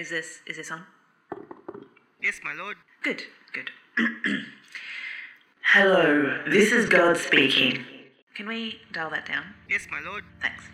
Is this is this on? Yes, my lord. Good, good. Hello, this is God speaking. Can we dial that down? Yes, my lord. Thanks.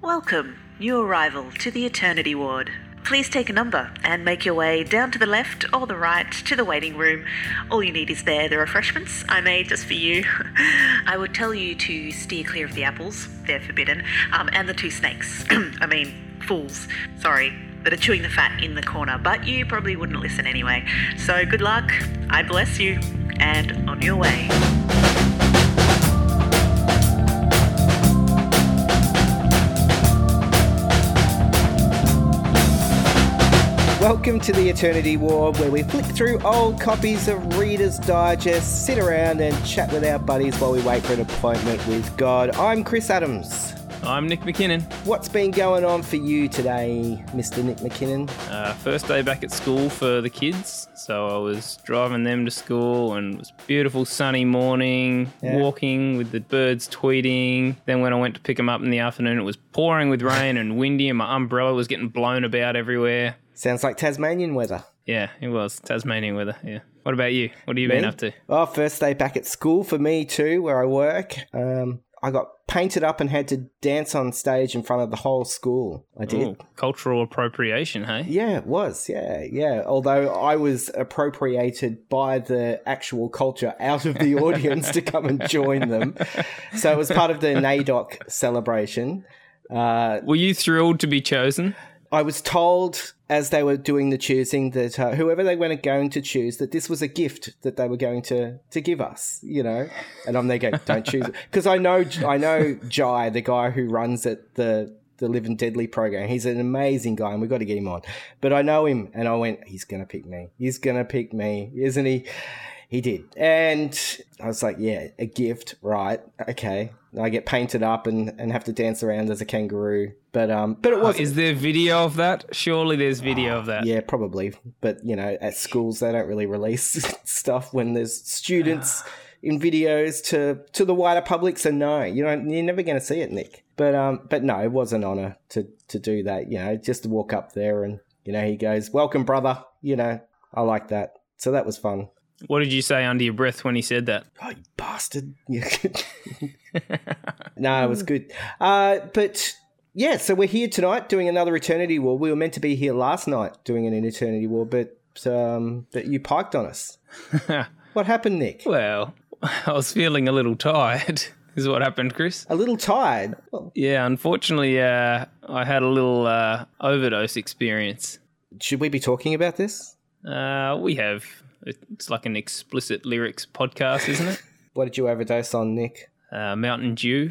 Welcome, new arrival to the Eternity Ward. Please take a number and make your way down to the left or the right to the waiting room. All you need is there the refreshments I made just for you. I would tell you to steer clear of the apples, they're forbidden, um, and the two snakes. I mean, fools, sorry, that are chewing the fat in the corner, but you probably wouldn't listen anyway. So good luck, I bless you, and on your way. Welcome to the Eternity Ward, where we flick through old copies of Reader's Digest, sit around and chat with our buddies while we wait for an appointment with God. I'm Kris Adams. I'm Nick McKinnon. What's been going on for you today, Mr. Nick McKinnon? Uh, first day back at school for the kids, so I was driving them to school, and it was a beautiful sunny morning, Yeah. walking with the birds tweeting. Then when I went to pick them up in the afternoon, it was pouring with rain and windy, and my umbrella was getting blown about everywhere. Sounds like Tasmanian weather. Yeah, it was Tasmanian weather. Yeah. What about you? What have you been up to? Oh, first day back at school for me too, where I work. Um, I got painted up and had to dance on stage in front of the whole school. I did. Ooh, cultural appropriation, hey? Yeah, it was. Yeah, yeah. Although I was appropriated by the actual culture out of the audience to come and join them. So it was part of the NAIDOC celebration. Uh, Were you thrilled to be chosen? I was told as they were doing the choosing that uh, whoever they were going to choose, that this was a gift that they were going to to give us, you know. And I'm there going, don't choose because I know I know Jai, the guy who runs it, the the Live and Deadly program. He's an amazing guy, and we've got to get him on. But I know him, and I went, he's gonna pick me. He's gonna pick me, isn't he? He did, and I was like, yeah, a gift, right? Okay. I get painted up and, and have to dance around as a kangaroo, but um, but it was Is there video of that? Surely there's video of that. yeah, probably. But you know, at schools they don't really release stuff when there's students in videos to to the wider public. So no, you know, you're never going to see it, Nick. But um, but no, it was an honor to to do that. You know, just to walk up there and you know he goes, "Welcome, brother." You know, I like that. So that was fun. What did you say under your breath when he said that? Oh, you bastard! No, it was good. Uh, but yeah, so we're here tonight doing another Eternity Ward. We were meant to be here last night doing an Eternity Ward, but um, but you piked on us. What happened, Nick? Well, I was feeling a little tired, is what happened, Kris. A little tired. Well, Yeah, unfortunately, uh, I had a little uh, overdose experience. should we be talking about this? Uh, we have, it's like an explicit lyrics podcast, isn't it? What did you overdose on, Nick? Uh, Mountain Dew.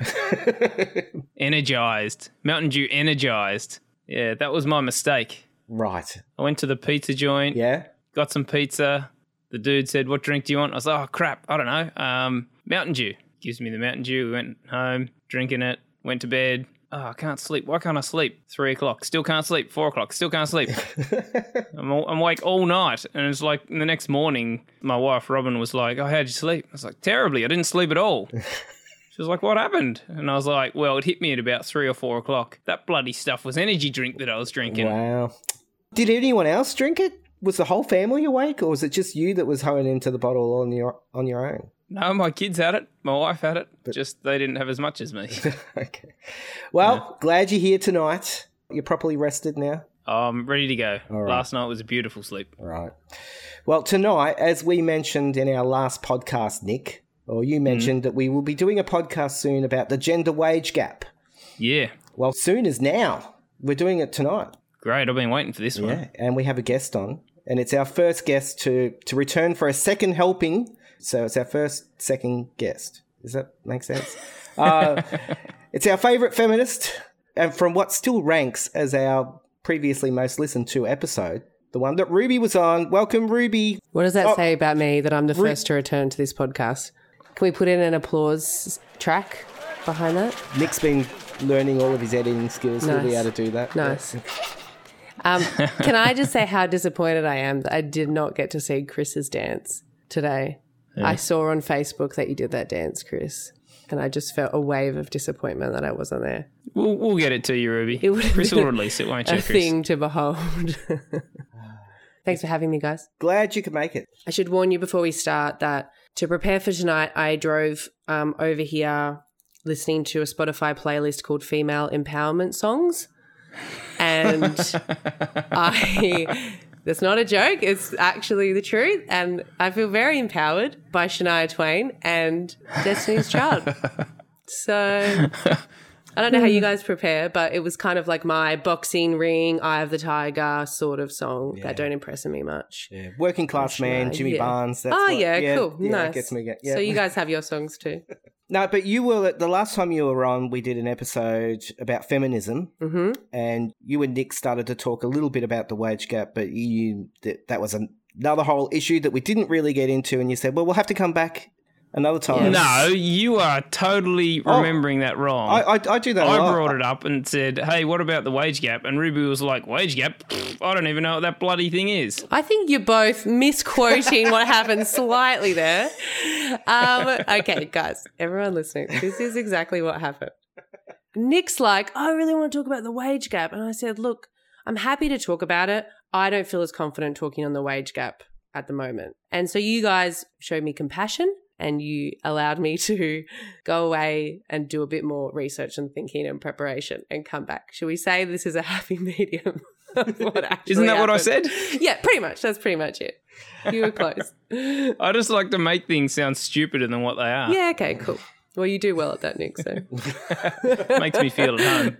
energized. Mountain Dew energized. Yeah, that was my mistake. Right. I went to the pizza joint, Yeah. got some pizza. The dude said, What drink do you want? I was like, Oh, crap. I don't know. Um, Mountain Dew. Gives me the Mountain Dew. We went home, drinking it, went to bed. Oh, I can't sleep. Why can't I sleep? Three o'clock. Still can't sleep. Four o'clock. Still can't sleep. I'm, all, I'm awake all night. And it's like the next morning, my wife, Robin, was like, Oh, how'd you sleep? I was like, Terribly. I didn't sleep at all. She was like, What happened? And I was like, Well, it hit me at about three or four o'clock. That bloody stuff was energy drink that I was drinking. Wow. Did anyone else drink it? Was the whole family awake, or was it just you that was hoeing into the bottle on your on your own? No, my kids had it. My wife had it. just they didn't have as much as me. okay. Well, glad you're here tonight. You're properly rested now. I'm ready to go. Right. Last night was a beautiful sleep. All right. Well, tonight, as we mentioned in our last podcast, Nick, or you mm. mentioned that we will be doing a podcast soon about the gender wage gap. Yeah. Well, soon as now. We're doing it tonight. Great. I've been waiting for this one. And we have a guest on, and it's our first guest to to return for a second helping. So it's our first second guest. Does that make sense? uh, it's our favorite feminist, and from what still ranks as our previously most listened to episode, the one that Rubie was on. Welcome, Rubie. What does that Oh. say about me that I'm the first to return to this podcast? Can we put in an applause track behind that? Nick's been learning all of his editing skills. He'll be able to do that. Nice. Um, can I just say how disappointed I am that I did not get to see Kris's dance today? I saw on Facebook that you did that dance, Kris. and I just felt a wave of disappointment that I wasn't there. We'll, we'll get it to you, Rubie. It would have Kris been will release it, won't you, A Kris? thing to behold. Thanks for having me, guys. Glad you could make it. I should warn you before we start that to prepare for tonight, I drove um, over here listening to a Spotify playlist called Female Empowerment Songs. And I, that's not a joke, it's actually the truth. And I feel very empowered by Shania Twain and Destiny's Child. So I don't know how you guys prepare, but it was kind of like my boxing ring, Eye of the Tiger sort of song that don't impress me much. Yeah. Working class man, Jimmy yeah. Barnes. That's oh what- yeah, cool, yeah, nice. Gets me. Yeah. So you guys have your songs too. No, but you were the last time you were on. We did an episode about feminism, hmm and you and Nick started to talk a little bit about the wage gap. But you that that was another whole issue that we didn't really get into, and you said, "Well, we'll have to come back another time." No, you are totally Oh. remembering that wrong. I, I, I do that. a I lot. brought it up and said, "Hey, what about the wage gap?" And Rubie was like, "Wage gap? Pfft, I don't even know what that bloody thing is." I think you're both misquoting what happened slightly there. Um, okay, guys, everyone listening, this is exactly what happened. Nick's like, I really want to talk about the wage gap. And I said, Look, I'm happy to talk about it. I don't feel as confident talking on the wage gap at the moment. And so you guys showed me compassion and you allowed me to go away and do a bit more research and thinking and preparation and come back. Should we say this is a happy medium? Isn't that what I said? Yeah, pretty much. That's pretty much it. You were close. I just like to make things sound stupider than what they are. yeah, okay, cool. Well, you do well at that, Nick. So Makes me feel at home.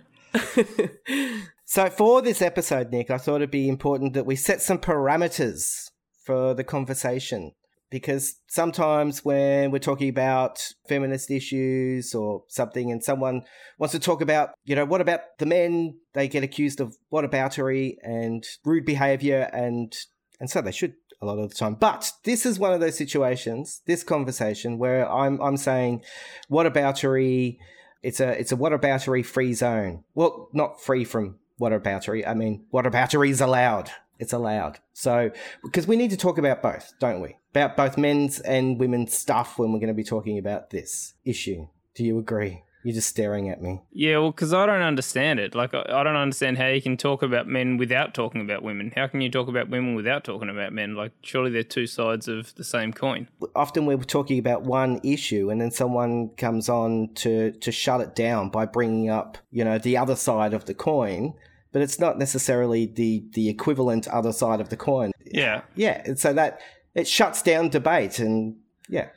So for this episode, Nick, I thought it'd be important that we set some parameters for the conversation. Because sometimes when we're talking about feminist issues or something, and someone wants to talk about, you know, what about the men? They get accused of whataboutery and rude behavior, and and so they should a lot of the time. But this is one of those situations, this conversation, where I'm I'm saying whataboutery. It's a it's a whataboutery free zone. Well, not free from whataboutery. I mean, whataboutery is allowed. It's allowed. So because we need to talk about both, don't we? About both men's and women's stuff when we're going to be talking about this issue. Do you agree? You're just staring at me. Yeah, well, because I don't understand it. Like, I, I don't understand how you can talk about men without talking about women. How can you talk about women without talking about men? Like, surely they're two sides of the same coin. Often we're talking about one issue, and then someone comes on to to shut it down by bringing up, you know, the other side of the coin. But it's not necessarily the the equivalent other side of the coin. Yeah. Yeah, and so that it shuts down debate, and yeah,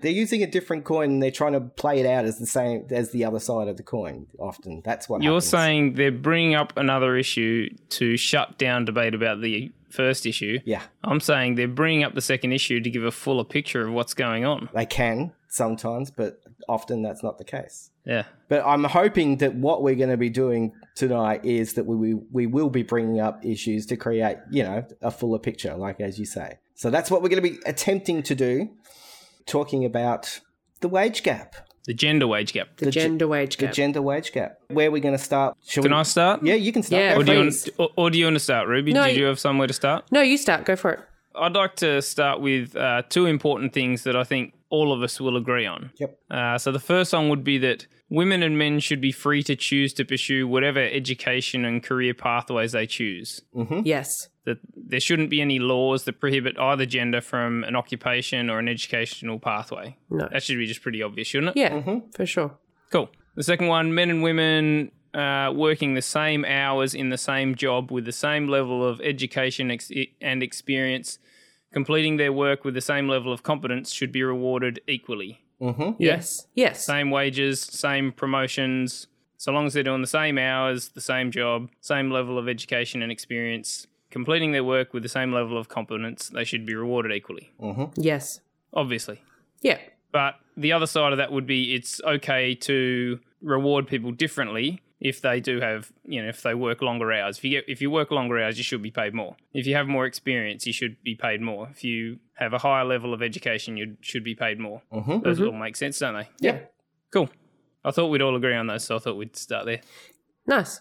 they're using a different coin and they're trying to play it out as the same as the other side of the coin. Often, that's what You're happens. saying they're bringing up another issue to shut down debate about the first issue. yeah, I'm saying they're bringing up the second issue to give a fuller picture of what's going on. they can sometimes, but often that's not the case. Yeah. But I'm hoping that what we're going to be doing tonight is that we, we we will be bringing up issues to create, you know, a fuller picture, like as you say. So that's what we're going to be attempting to do, talking about the wage gap, The gender wage gap. the, The ge- gender wage gap. the gender wage gap. Where are we going to start? Shall Can we? I start? Yeah, you can start. Yeah, Go Or do, you want, or, or do you want to start, Rubie? No, Did you- you have somewhere to start? no, you start. Go for it. I'd like to start with uh, two important things that I think all of us will agree on. Yep. Uh, so the first one would be that women and men should be free to choose to pursue whatever education and career pathways they choose. Yes. That there shouldn't be any laws that prohibit either gender from an occupation or an educational pathway. No. That should be just pretty obvious, shouldn't it? Yeah, for sure. Cool. The second one men and women uh, working the same hours in the same job with the same level of education ex- and experience, completing their work with the same level of competence should be rewarded equally. Mm-hmm. Yes. Yes. Same wages, same promotions, so long as they're doing the same hours, the same job, same level of education and experience, completing their work with the same level of competence, they should be rewarded equally. Yes. Obviously. Yeah. But the other side of that would be it's okay to reward people differently if they do have, you know, if they work longer hours. If you get if you work longer hours, you should be paid more. If you have more experience, you should be paid more. If you have a higher level of education, you should be paid more. Mhm. Those all make sense, don't they? Yeah. Cool. I thought we'd all agree on those, so I thought we'd start there. Nice.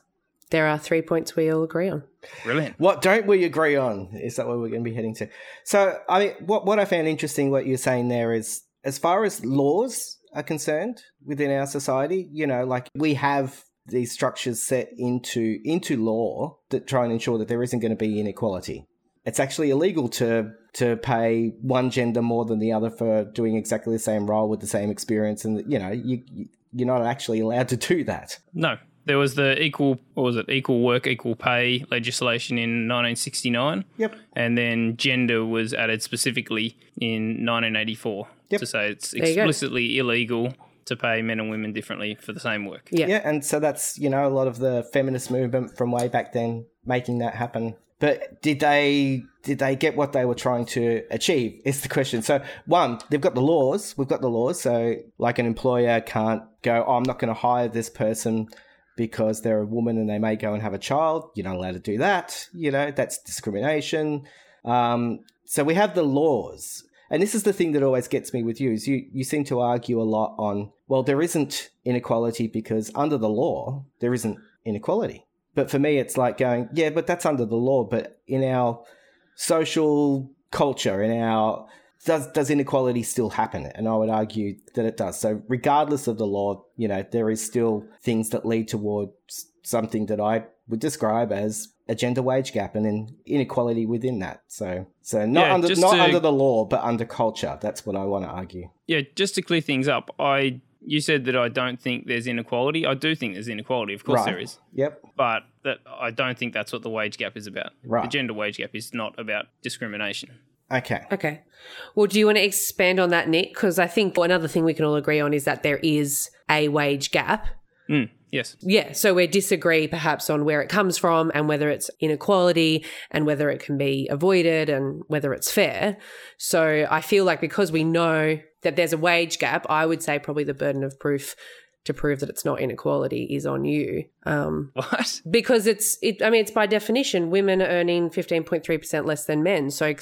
There are three points we all agree on. Brilliant. What don't we agree on? Is that what we're going to be heading to? So, I mean, what what I found interesting, what you're saying there is, as far as laws are concerned within our society. You know, like we have these structures set into into law that try and ensure that there isn't going to be inequality. It's actually illegal to to pay one gender more than the other for doing exactly the same role with the same experience, and you know you you're not actually allowed to do that. No, there was the equal, what was it, equal work, equal pay legislation in 1969. Yep. And then gender was added specifically in 1984 Yep. to say it's explicitly illegal to pay men and women differently for the same work. Yeah. Yeah, and so that's you know a lot of the feminist movement from way back then making that happen. But did they did they get what they were trying to achieve? Is the question. So one, they've got the laws. We've got the laws. So like an employer can't go, oh, I'm not going to hire this person because they're a woman and they may go and have a child. You're not allowed to do that. You know that's discrimination. Um, so we have the laws. And this is the thing that always gets me with you is you, you seem to argue a lot on, well, there isn't inequality because under the law, there isn't inequality. But for me, it's like going, yeah, but that's under the law. But in our social culture, in our, does, does inequality still happen? And I would argue that it does. So regardless of the law, you know, there is still things that lead towards something that I would describe as a gender wage gap and then inequality within that. So, so not Yeah, under not to- under the law, but under culture. That's what I want to argue. Yeah, just to clear things up, I you said that I don't think there's inequality. I do think there's inequality. Of course Right. there is. Yep. But that I don't think that's what the wage gap is about. Right. The gender wage gap is not about discrimination. Okay. Okay. Well, do you want to expand on that, Nick? Because I think another thing we can all agree on is that there is a wage gap. Mm, yes. Yeah. So we disagree perhaps on where it comes from and whether it's inequality and whether it can be avoided and whether it's fair. So I feel like because we know that there's a wage gap, I would say probably the burden of proof to prove that it's not inequality is on you. Um, What? because it's it i mean it's by definition women are earning 15.3% less than men so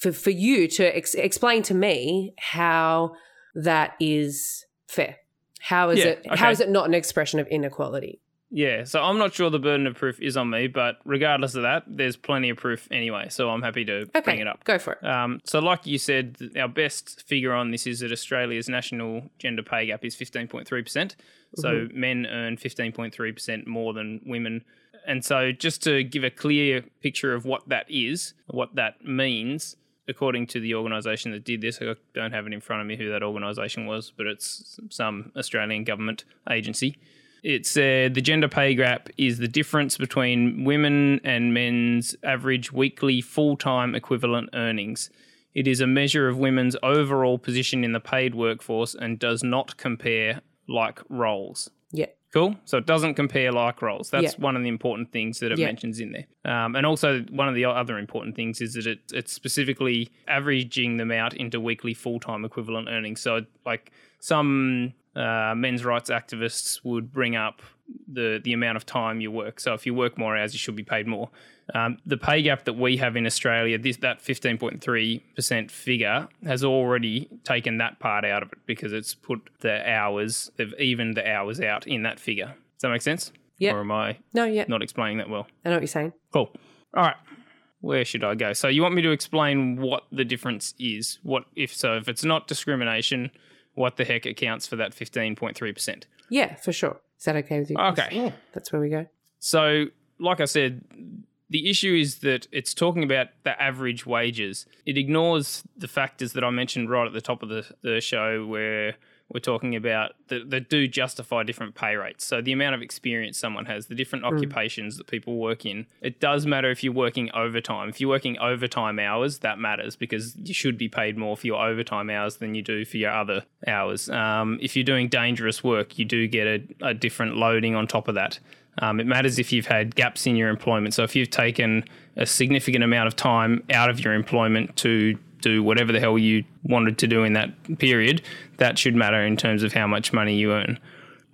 for, for you to ex- explain to me how that is fair how is Yeah, it how okay. is it not an expression of inequality Yeah, so I'm not sure the burden of proof is on me, but regardless of that, there's plenty of proof anyway, so I'm happy to okay bring it up. go for it Um, so, like you said, our best figure on this is that Australia's national gender pay gap is 15.3%. So, men earn 15.3% more than women. And so, just to give a clear picture of what that is, what that means, according to the organisation that did this, I don't have it in front of me who that organisation was, but it's some Australian government agency. It said the gender pay gap is the difference between women and men's average weekly full time equivalent earnings. It is a measure of women's overall position in the paid workforce and does not compare like roles. yeah Cool. So it doesn't compare like roles. That's Yeah. one of the important things that it Yeah. mentions in there. Um, and also, one of the other important things is that it, it's specifically averaging them out into weekly full time equivalent earnings. So, like some uh, men's rights activists would bring up the the amount of time you work. So, if you work more hours, you should be paid more. Um, the pay gap that we have in Australia, this that fifteen point three percent figure, has already taken that part out of it because it's put the hours, they've evened the hours out in that figure. Does that make sense? Yeah. Or am I no yeah not explaining that well? i know what you're saying Cool. All right. Where should I go? So you want me to explain what the difference is? What if so? If it's not discrimination, what the heck accounts for that fifteen point three percent? yeah for sure is that okay with you Okay. that's where we go So, like I said, the issue is that it's talking about the average wages. It ignores the factors that I mentioned right at the top of the, the show where we're talking about that, that do justify different pay rates. So, the amount of experience someone has, the different occupations that people work in. It does matter if you're working overtime. If you're working overtime hours, that matters because you should be paid more for your overtime hours than you do for your other hours. Um, if you're doing dangerous work, you do get a, a different loading on top of that. Um, it matters if you've had gaps in your employment. So if you've taken a significant amount of time out of your employment to do whatever the hell you wanted to do in that period, that should matter in terms of how much money you earn.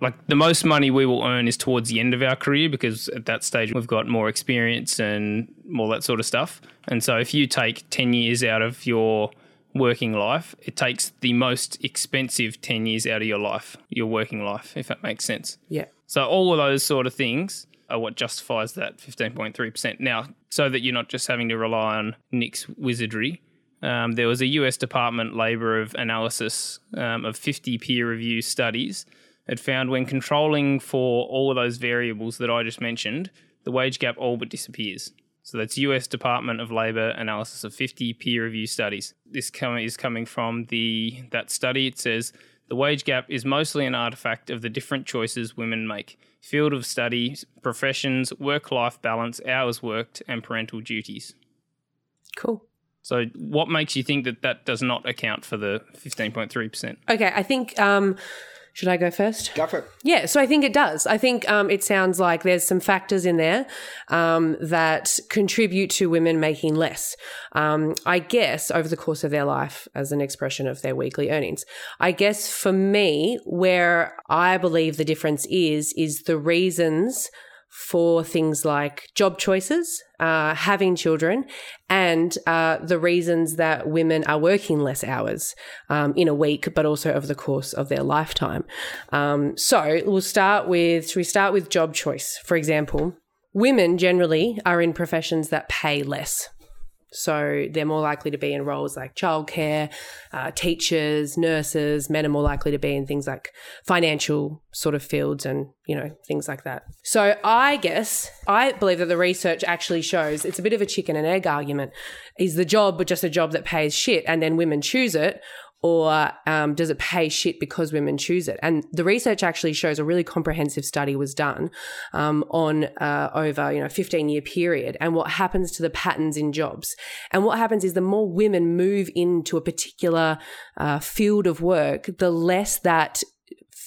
Like the most money we will earn is towards the end of our career because at that stage we've got more experience and all that sort of stuff. And so if you take 10 years out of your working life, it takes the most expensive 10 years out of your life, your working life, if that makes sense. yeah So all of those sort of things are what justifies that 15.3%. Now, so that you're not just having to rely on Nick's wizardry, um, there was a US Department Labor of analysis um, of 50 peer review studies. It found when controlling for all of those variables that I just mentioned, the wage gap all but disappears. So that's US Department of Labor analysis of 50 peer review studies. This com- is coming from the that study. It says the wage gap is mostly an artifact of the different choices women make. Field of study, professions, work-life balance, hours worked, and parental duties. Cool. So, what makes you think that that does not account for the 15.3%? Okay, I think. Um, should I go first? Go for it. Yeah, so I think it does. I think um, it sounds like there's some factors in there um, that contribute to women making less. Um, I guess over the course of their life, as an expression of their weekly earnings. I guess for me, where I believe the difference is, is the reasons for things like job choices, uh, having children, and uh, the reasons that women are working less hours um, in a week, but also over the course of their lifetime. Um, so we'll start with, should we start with job choice? For example, women generally are in professions that pay less. So they're more likely to be in roles like childcare, uh, teachers, nurses. Men are more likely to be in things like financial sort of fields and, you know, things like that. So I guess I believe that the research actually shows it's a bit of a chicken and egg argument. Is the job just a job that pays shit and then women choose it? Or um, does it pay shit because women choose it? And the research actually shows a really comprehensive study was done um, on uh, over you know 15 year period, and what happens to the patterns in jobs. And what happens is the more women move into a particular uh, field of work, the less that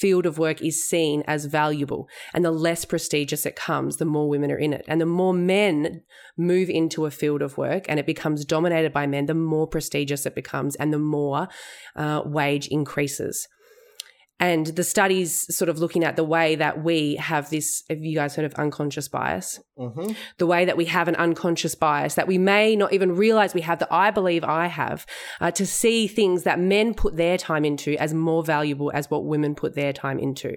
field of work is seen as valuable and the less prestigious it comes, the more women are in it. And the more men move into a field of work and it becomes dominated by men, the more prestigious it becomes and the more uh, wage increases. And the studies sort of looking at the way that we have this, have you guys heard of unconscious bias? Mm-hmm. The way that we have an unconscious bias that we may not even realize we have, that I believe I have, uh, to see things that men put their time into as more valuable as what women put their time into.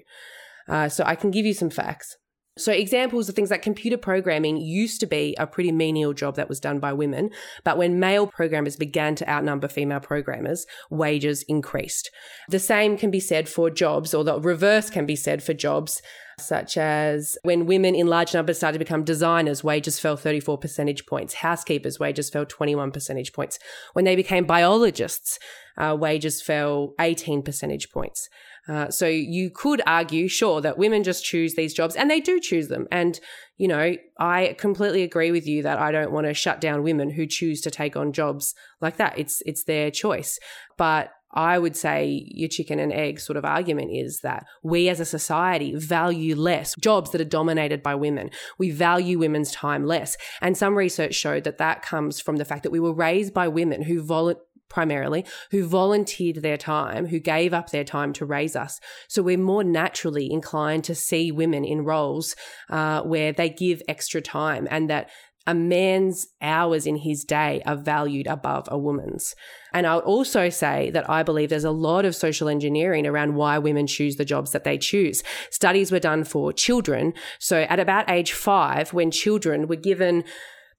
Uh, so I can give you some facts. So, examples of things like computer programming used to be a pretty menial job that was done by women, but when male programmers began to outnumber female programmers, wages increased. The same can be said for jobs, or the reverse can be said for jobs such as when women in large numbers started to become designers, wages fell 34 percentage points. Housekeepers, wages fell 21 percentage points. When they became biologists, uh, wages fell 18 percentage points. Uh, so you could argue, sure, that women just choose these jobs and they do choose them. And, you know, I completely agree with you that I don't want to shut down women who choose to take on jobs like that. It's, it's their choice. But I would say your chicken and egg sort of argument is that we as a society value less jobs that are dominated by women. We value women's time less. And some research showed that that comes from the fact that we were raised by women who volunteer primarily, who volunteered their time, who gave up their time to raise us. So we're more naturally inclined to see women in roles uh, where they give extra time and that a man's hours in his day are valued above a woman's. And I would also say that I believe there's a lot of social engineering around why women choose the jobs that they choose. Studies were done for children. So at about age five, when children were given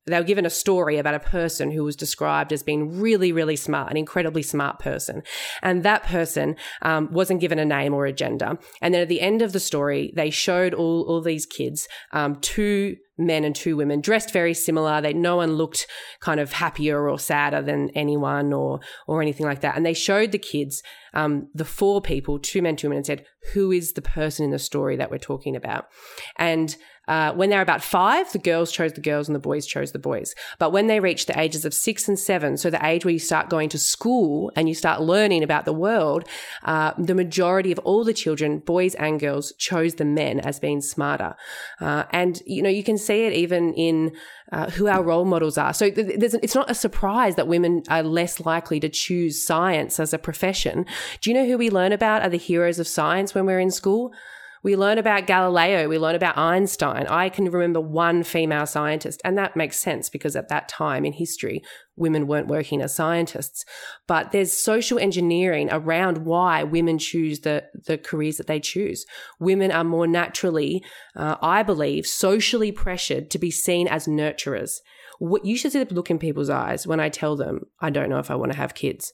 they were given a story about a person who was described as being really, really smart, an incredibly smart person. And that person um, wasn't given a name or a gender. And then at the end of the story, they showed all, all these kids um, two men and two women dressed very similar. They no one looked kind of happier or sadder than anyone or or anything like that. And they showed the kids um, the four people, two men, two women, and said, "Who is the person in the story that we're talking about?" And uh, when they're about five, the girls chose the girls and the boys chose the boys. But when they reach the ages of six and seven, so the age where you start going to school and you start learning about the world, uh, the majority of all the children, boys and girls, chose the men as being smarter. Uh, and you know you can see it even in uh, who our role models are. So it's not a surprise that women are less likely to choose science as a profession. Do you know who we learn about are the heroes of science when we're in school? We learn about Galileo, we learn about Einstein. I can remember one female scientist, and that makes sense because at that time in history, women weren't working as scientists. But there's social engineering around why women choose the, the careers that they choose. Women are more naturally, uh, I believe, socially pressured to be seen as nurturers. what you should see the look in people's eyes when I tell them I don't know if I want to have kids.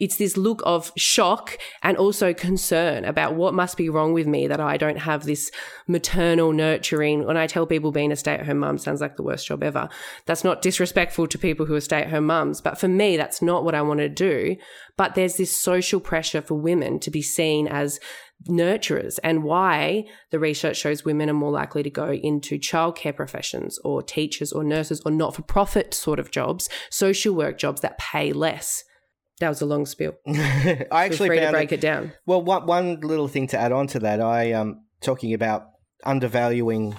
It's this look of shock and also concern about what must be wrong with me that I don't have this maternal nurturing. When I tell people being a stay at home mum sounds like the worst job ever, that's not disrespectful to people who are stay at home mums. But for me, that's not what I want to do. But there's this social pressure for women to be seen as nurturers and why the research shows women are more likely to go into childcare professions or teachers or nurses or not for profit sort of jobs, social work jobs that pay less. That was a long spiel. I Feel actually free to break it down. Well, one one little thing to add on to that, I um talking about undervaluing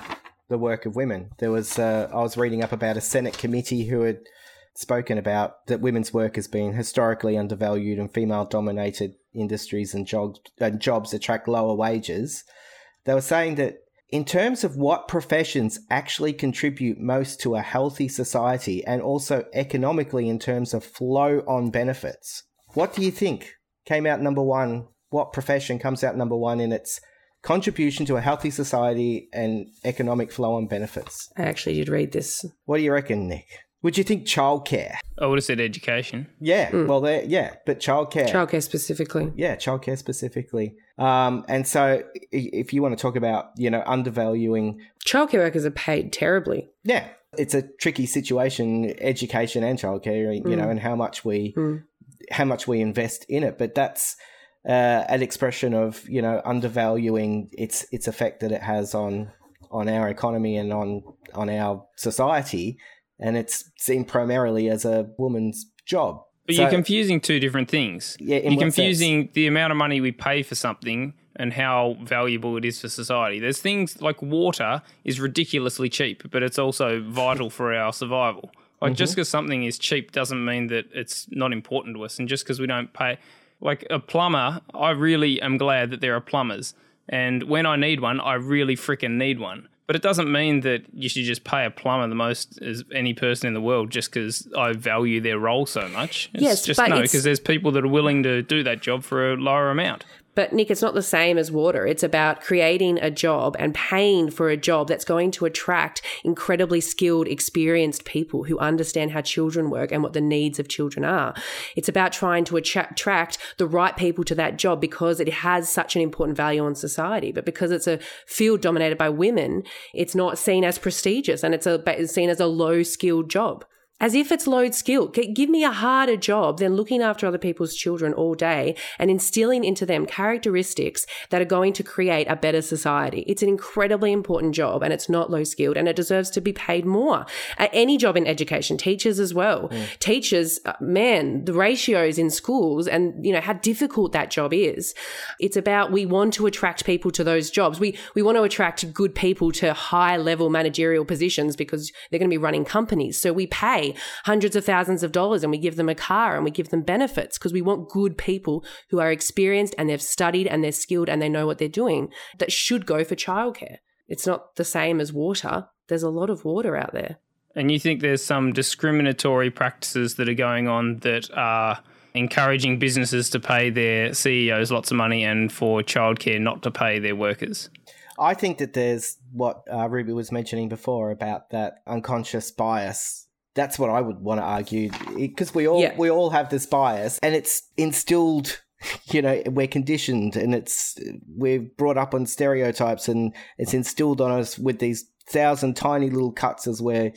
the work of women. There was uh, I was reading up about a Senate committee who had spoken about that women's work has been historically undervalued and female dominated industries and jobs and jobs attract lower wages. They were saying that in terms of what professions actually contribute most to a healthy society and also economically in terms of flow on benefits, what do you think came out number one? What profession comes out number one in its contribution to a healthy society and economic flow on benefits? I actually did read this. What do you reckon, Nick? Would you think childcare? I would have said education. Yeah, hmm. well, there, yeah, but childcare. Childcare specifically. yeah, childcare specifically. Um, and so, if you want to talk about, you know, undervaluing, Childcare workers are paid terribly. yeah, it's a tricky situation, education and childcare, you know, and how much we, Mm. how much we invest in it. But that's uh, an expression of, you know, undervaluing its its effect that it has on on our economy and on on our society, and it's seen primarily as a woman's job. But So- you're confusing two different things. Yeah, you're what sense? confusing the amount of money we pay for something and how valuable it is for society. There's things like water is ridiculously cheap, but it's also vital for our survival. Like just Mm-hmm. because something is cheap doesn't mean that it's not important to us, and just because we don't pay, like a plumber, I really am glad that there are plumbers, and when I need one, I really freaking need one. But it doesn't mean that you should just pay a plumber the most as any person in the world just because I value their role so much. It's Yes, just but no, because there's people that are willing to do that job for a lower amount. But Nick, it's not the same as water. It's about creating a job and paying for a job that's going to attract incredibly skilled, experienced people who understand how children work and what the needs of children are. It's about trying to attract the right people to that job because it has such an important value on society. But because it's a field dominated by women, it's not seen as prestigious and it's, a, it's seen as a low skilled job as if it's low skill. Give me a harder job than looking after other people's children all day and instilling into them characteristics that are going to create a better society. It's an incredibly important job and it's not low skilled and it deserves to be paid more. Uh, any job in education, teachers as well. Teachers, uh, man, the ratios in schools and, you know, how difficult that job is. It's about we want to attract people to those jobs. We, we want to attract good people to high level managerial positions because they're going to be running companies. So we pay hundreds of thousands of dollars and we give them a car and we give them benefits because we want good people who are experienced and they've studied and they're skilled and they know what they're doing that should go for childcare. It's not the same as water. There's a lot of water out there. And you think there's some discriminatory practices that are going on that are encouraging businesses to pay their CEOs lots of money and for childcare not to pay their workers? I think that there's what uh, Rubie was mentioning before about that unconscious bias. That's what I would want to argue because we all Yeah. we all have this bias, and it's instilled. You know, we're conditioned, and it's we're brought up on stereotypes, and it's instilled on us with these thousand tiny little cuts as we're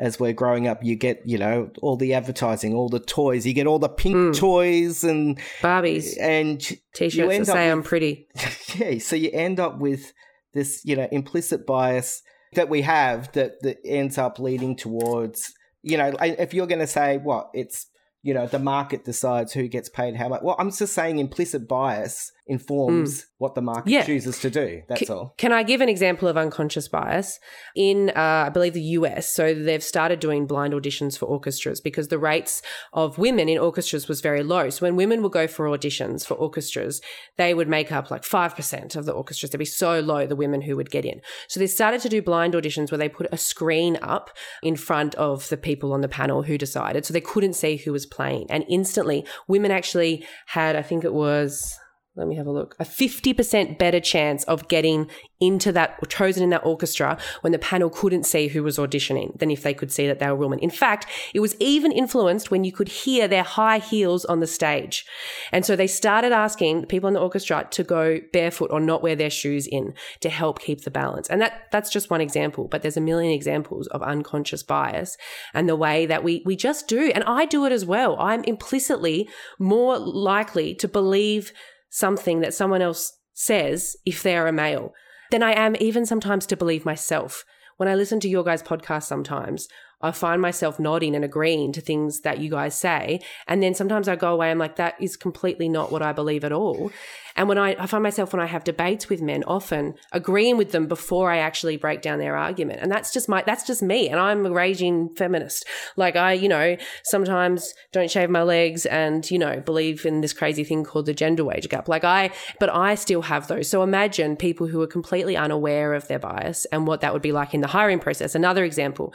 as we're growing up. You get, you know, all the advertising, all the toys. You get all the pink hmm. toys, and Barbies, and t-shirts that say with- I'm pretty. yeah, so you end up with this, you know, implicit bias that we have that that ends up leading towards, you know, if you're going to say what it's, you know, the market decides who gets paid how much. Well, I'm just saying implicit bias informs what the market Yeah. chooses to do. That's Ca- all. Can I give an example of unconscious bias? In, uh, I believe, the US, so they've started doing blind auditions for orchestras because the rates of women in orchestras was very low. So when women would go for auditions for orchestras, they would make up like 5% of the orchestras. They'd be so low, the women who would get in. So they started to do blind auditions where they put a screen up in front of the people on the panel who decided. So they couldn't see who was playing. And instantly, women actually had, I think it was let me have a look. A 50% better chance of getting into that or chosen in that orchestra when the panel couldn't see who was auditioning than if they could see that they were women. In fact, it was even influenced when you could hear their high heels on the stage. And so they started asking people in the orchestra to go barefoot or not wear their shoes in to help keep the balance. And that that's just one example, but there's a million examples of unconscious bias and the way that we we just do. And I do it as well. I'm implicitly more likely to believe something that someone else says if they're a male than I am even sometimes to believe myself. When I listen to your guys' podcast sometimes, I find myself nodding and agreeing to things that you guys say. And then sometimes I go away, I'm like, that is completely not what I believe at all. And when I, I find myself when I have debates with men, often agreeing with them before I actually break down their argument. And that's just my, that's just me. And I'm a raging feminist. Like I, you know, sometimes don't shave my legs and, you know, believe in this crazy thing called the gender wage gap. Like I, but I still have those. So imagine people who are completely unaware of their bias and what that would be like in the hiring process. Another example,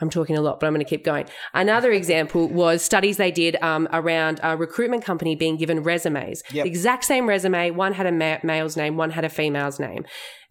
I'm talking a lot, but I'm going to keep going. Another example was studies they did um, around a recruitment company being given resumes, Yep. the exact same resume. One had a ma- male's name, one had a female's name,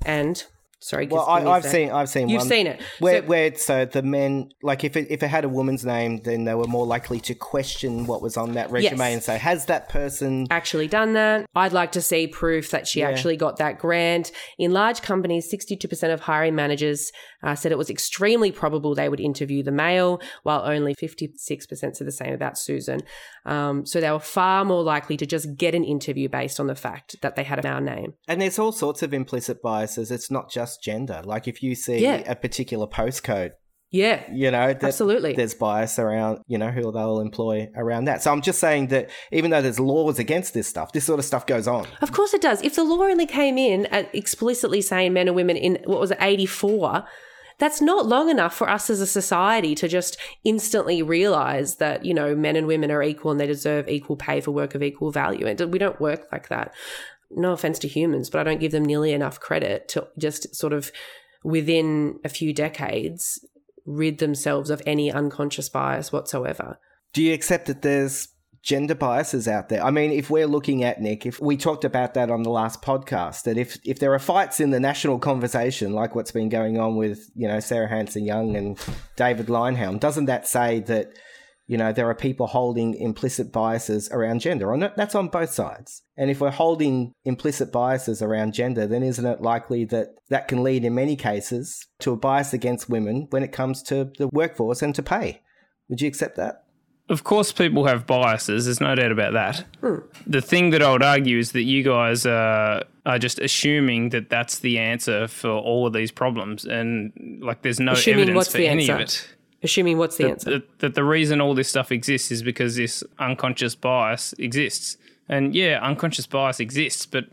and sorry, Well, I, me a I've sec. seen I've seen You've one seen it. where So- where so the men like if it if it had a woman's name, then they were more likely to question what was on that resume Yes. and say, has that person actually done that. I'd like to see proof that she Yeah. actually got that grant. In large companies, 62% of hiring managers uh, said it was extremely probable they would interview the male, while only 56% said the same about Susan. Um, so they were far more likely to just get an interview based on the fact that they had a male name. And there's all sorts of implicit biases. It's not just gender. Like if you see Yeah. a particular postcode, Yeah, you know, that Absolutely. there's bias around, you know, who they'll employ around that. So I'm just saying that even though there's laws against this stuff, this sort of stuff goes on. Of course it does. If the law only came in at explicitly saying men and women in what was it, 84, that's not long enough for us as a society to just instantly realize that, you know, men and women are equal and they deserve equal pay for work of equal value. And we don't work like that. No offense to humans, but I don't give them nearly enough credit to just sort of within a few decades rid themselves of any unconscious bias whatsoever. Do you accept that there's gender biases out there? I mean, if we're looking at Nick, if we talked about that on the last podcast, that if if there are fights in the national conversation, like what's been going on with you know Sarah Hanson Young and David Leyonhjelm, doesn't that say that you know there are people holding implicit biases around gender? On that's on both sides. And if we're holding implicit biases around gender, then isn't it likely that that can lead in many cases to a bias against women when it comes to the workforce and to pay? Would you accept that? Of course, people have biases. There's no doubt about that. Hmm. The thing that I would argue is that you guys are, are just assuming that that's the answer for all of these problems, and like there's no Assuming evidence for the any answer? of it. Assuming what's the That, answer? that, that the reason all this stuff exists is because this unconscious bias exists, and yeah, unconscious bias exists, but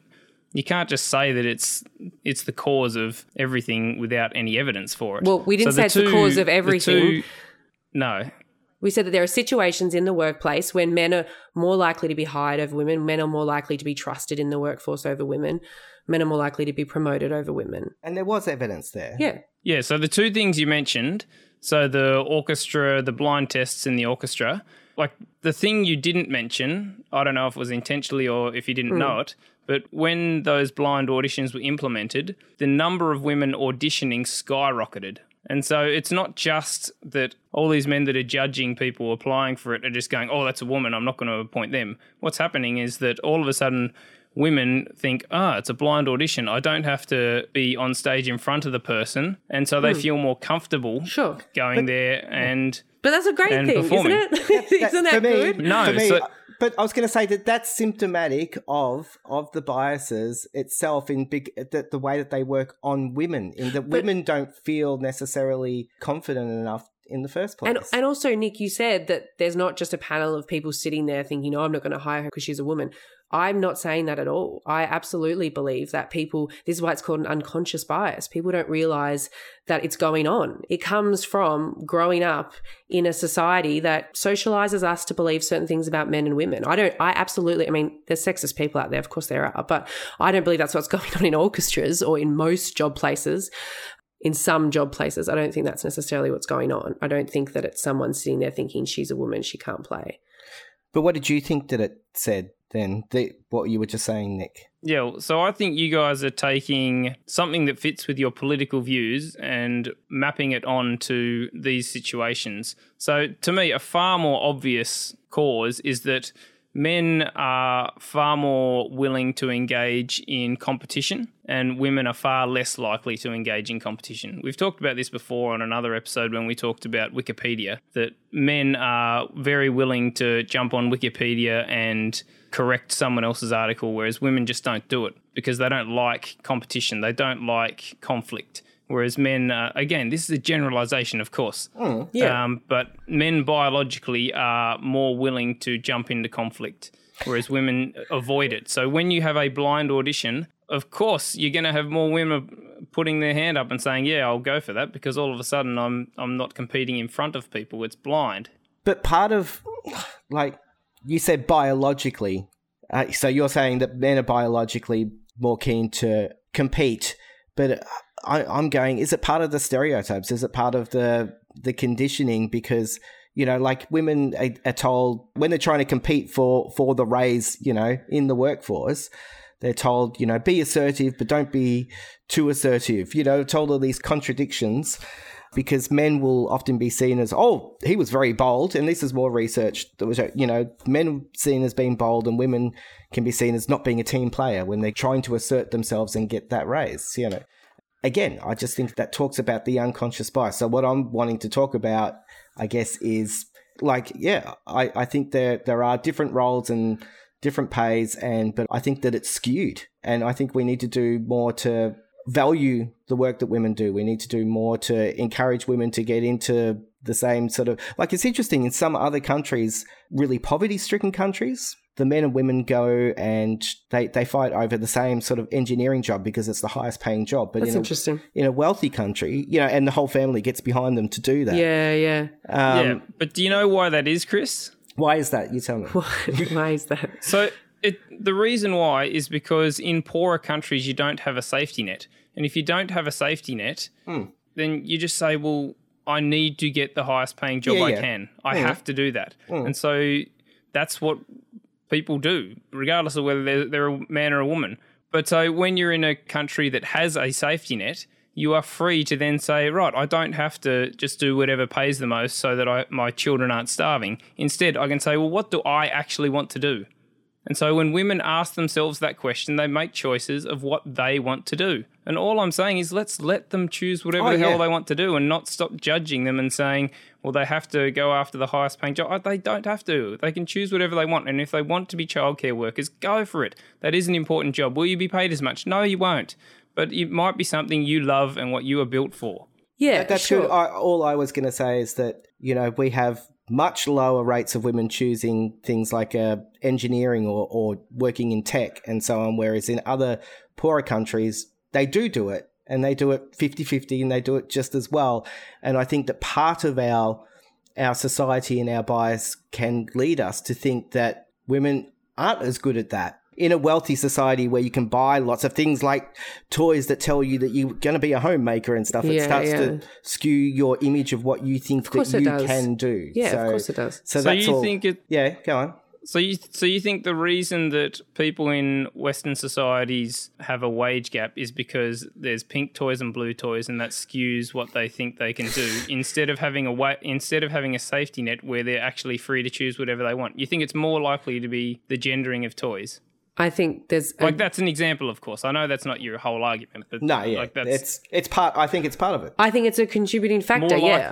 you can't just say that it's it's the cause of everything without any evidence for it. Well, we didn't say it's the cause of everything. no, We said that there are situations in the workplace when men are more likely to be hired over women, men are more likely to be trusted in the workforce over women, men are more likely to be promoted over women. And there was evidence there. Yeah. Yeah, so the two things you mentioned, so the orchestra, the blind tests in the orchestra, like the thing you didn't mention, I don't know if it was intentionally or if you didn't hmm. know it, but when those blind auditions were implemented, the number of women auditioning skyrocketed. And so it's not just that all these men that are judging people applying for it are just going, oh, that's a woman, I'm not going to appoint them. What's happening is that all of a sudden, women think, ah, it's a blind audition. I don't have to be on stage in front of the person. And so they feel more comfortable Sure. going there and. But that's a great thing, performing. isn't it? isn't that for me, good? No, for me, so- but I was going to say that that's symptomatic of of the biases itself in big the, the way that they work on women. In that women don't feel necessarily confident enough in the first place. And, and also, Nick, you said that there's not just a panel of people sitting there thinking, no, I'm not going to hire her because she's a woman. I'm not saying that at all. I absolutely believe that people, this is why it's called an unconscious bias. People don't realize that it's going on. It comes from growing up in a society that socializes us to believe certain things about men and women. I don't, I absolutely, I mean, there's sexist people out there, of course there are, but I don't believe that's what's going on in orchestras or in most job places in some job places, I don't think that's necessarily what's going on. I don't think that it's someone sitting there thinking she's a woman, she can't play. but what did you think that it said, then? the, what you were just saying, Nick. Yeah, so I think you guys are taking something that fits with your political views and mapping it on to these situations. So to me, a far more obvious cause is that men are far more willing to engage in competition and women are far less likely to engage in competition. We've talked about this before on another episode when we talked about Wikipedia that men are very willing to jump on Wikipedia and correct someone else's article whereas women just don't do it because they don't like competition, they don't like conflict. Whereas men, uh, again, this is a generalization, of course. Yeah. Um, but men biologically are more willing to jump into conflict, whereas women avoid it. So when you have a blind audition, of course you're going to have more women putting their hand up and saying, "Yeah, I'll go for that," because all of a sudden I'm I'm not competing in front of people. It's blind. But part of, like you said, biologically. Uh, so you're saying that men are biologically more keen to compete, but I, I'm going. Is it part of the stereotypes? Is it part of the the conditioning? Because you know, like women are, told when they're trying to compete for for the raise, you know, in the workforce, they're told, you know, be assertive, but don't be too assertive. You know, told all these contradictions because men will often be seen as, oh, he was very bold. And this is more research that was, you know, men seen as being bold and women can be seen as not being a team player when they're trying to assert themselves and get that raise, you know. Again, I just think that talks about the unconscious bias. So what I'm wanting to talk about, I guess, is like, yeah, I, I think there there are different roles and different pays and but I think that it's skewed. And I think we need to do more to value the work that women do. We need to do more to encourage women to get into the same sort of like it's interesting in some other countries, really poverty stricken countries, the men and women go and they, they fight over the same sort of engineering job because it's the highest paying job. But That's in a, interesting. in a wealthy country, you know, and the whole family gets behind them to do that. Yeah, yeah. Um, yeah, but do you know why that is, Kris? Why is that? You tell me. Why is that? So it, the reason why is because in poorer countries you don't have a safety net, and if you don't have a safety net, Hmm. then you just say, "Well, I need to get the highest paying job Yeah, I yeah. can. I have to do that," and so that's what people do, regardless of whether they're, they're a man or a woman. But so when you're in a country that has a safety net, you are free to then say, right, I don't have to just do whatever pays the most so that I, my children aren't starving. Instead, I can say, well, what do I actually want to do? And so when women ask themselves that question, they make choices of what they want to do. And all I'm saying is let's let them choose whatever Oh, the hell yeah. they want to do and not stop judging them and saying, well, they have to go after the highest paying job. They don't have to. They can choose whatever they want. And if they want to be childcare workers, go for it. That is an important job. Will you be paid as much? No, you won't. But it might be something you love and what you are built for. Yeah, That's sure. good. I, all I was going to say is that you know we have much lower rates of women choosing things like uh, engineering or, or working in tech and so on, whereas in other poorer countries they do do it and they do it 50-50 and they do it just as well. And I think that part of our our society and our bias can lead us to think that women aren't as good at that. In a wealthy society where you can buy lots of things like toys that tell you that you're going to be a homemaker and stuff, it Yeah, starts yeah. to skew your image of what you think that you does. can do. Yeah, of course it does. So, So that's you all. think it yeah, go on. So you so you think the reason that people in Western societies have a wage gap is because there's pink toys and blue toys, and that skews what they think they can do instead of having a wa- instead of having a safety net where they're actually free to choose whatever they want. You think it's more likely to be the gendering of toys? I think there's a- Like that's an example, of course. I know that's not your whole argument, but No, yeah, like that's it's it's part. I think it's part of it. I think it's a contributing factor. more yeah.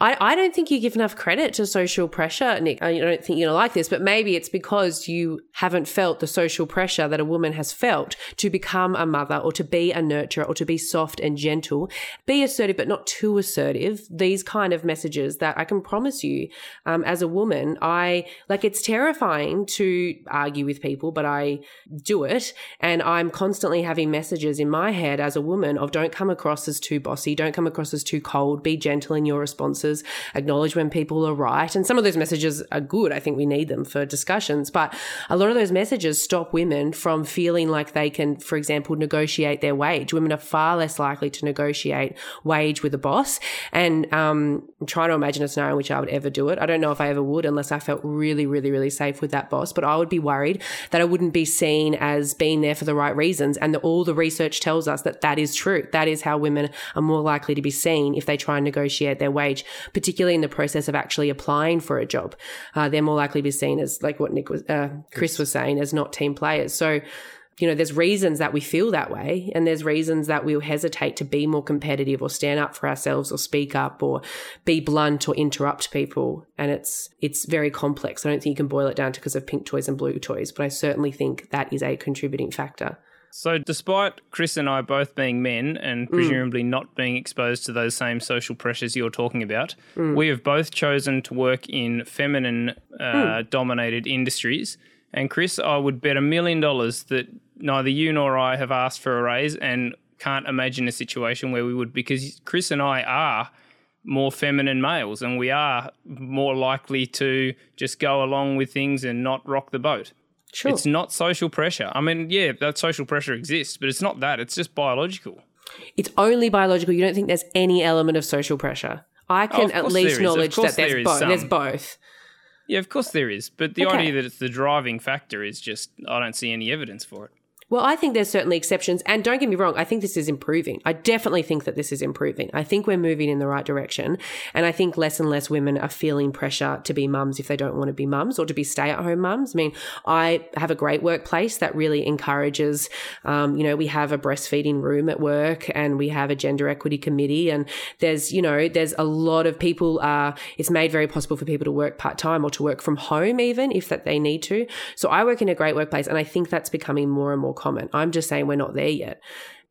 I, I don't think you give enough credit to social pressure, Nick. I don't think you're like this, but maybe it's because you haven't felt the social pressure that a woman has felt to become a mother or to be a nurturer or to be soft and gentle, be assertive but not too assertive. These kind of messages that I can promise you, um, as a woman, I like. It's terrifying to argue with people, but I do it, and I'm constantly having messages in my head as a woman of don't come across as too bossy, don't come across as too cold, be gentle in your responses responses, acknowledge when people are right. And some of those messages are good. I think we need them for discussions. But a lot of those messages stop women from feeling like they can, for example, negotiate their wage. Women are far less likely to negotiate wage with a boss. And um, I'm trying to imagine a scenario in which I would ever do it. I don't know if I ever would unless I felt really, really, really safe with that boss. But I would be worried that I wouldn't be seen as being there for the right reasons. And the, all the research tells us that that is true. That is how women are more likely to be seen if they try and negotiate their wage, particularly in the process of actually applying for a job. Uh, they're more likely to be seen as, like what Nick was, uh, Kris was saying, as not team players. So, you know, there's reasons that we feel that way, and there's reasons that we'll hesitate to be more competitive or stand up for ourselves or speak up or be blunt or interrupt people. And it's it's very complex. I don't think you can boil it down to because of pink toys and blue toys, but I certainly think that is a contributing factor. So, despite Kris and I both being men and mm. presumably not being exposed to those same social pressures you're talking about, mm. we have both chosen to work in feminine uh, mm. dominated industries. And, Kris, I would bet a million dollars that neither you nor I have asked for a raise and can't imagine a situation where we would, because Kris and I are more feminine males and we are more likely to just go along with things and not rock the boat. Sure. It's not social pressure. I mean, yeah, that social pressure exists, but it's not that. It's just biological. It's only biological. You don't think there's any element of social pressure. I oh, can of at least. Acknowledge that there's there both. There's both. Yeah, of course there is. But the Okay. idea that it's the driving factor is just, I don't see any evidence for it. Well, I think there's certainly exceptions. And don't get me wrong, I think this is improving. I definitely think that this is improving. I think we're moving in the right direction. And I think less and less women are feeling pressure to be mums if they don't want to be mums or to be stay at home mums. I mean, I have a great workplace that really encourages, um, you know, we have a breastfeeding room at work and we have a gender equity committee. And there's, you know, there's a lot of people, uh, it's made very possible for people to work part time or to work from home even if that they need to. So I work in a great workplace and I think that's becoming more and more common. I'm just saying we're not there yet.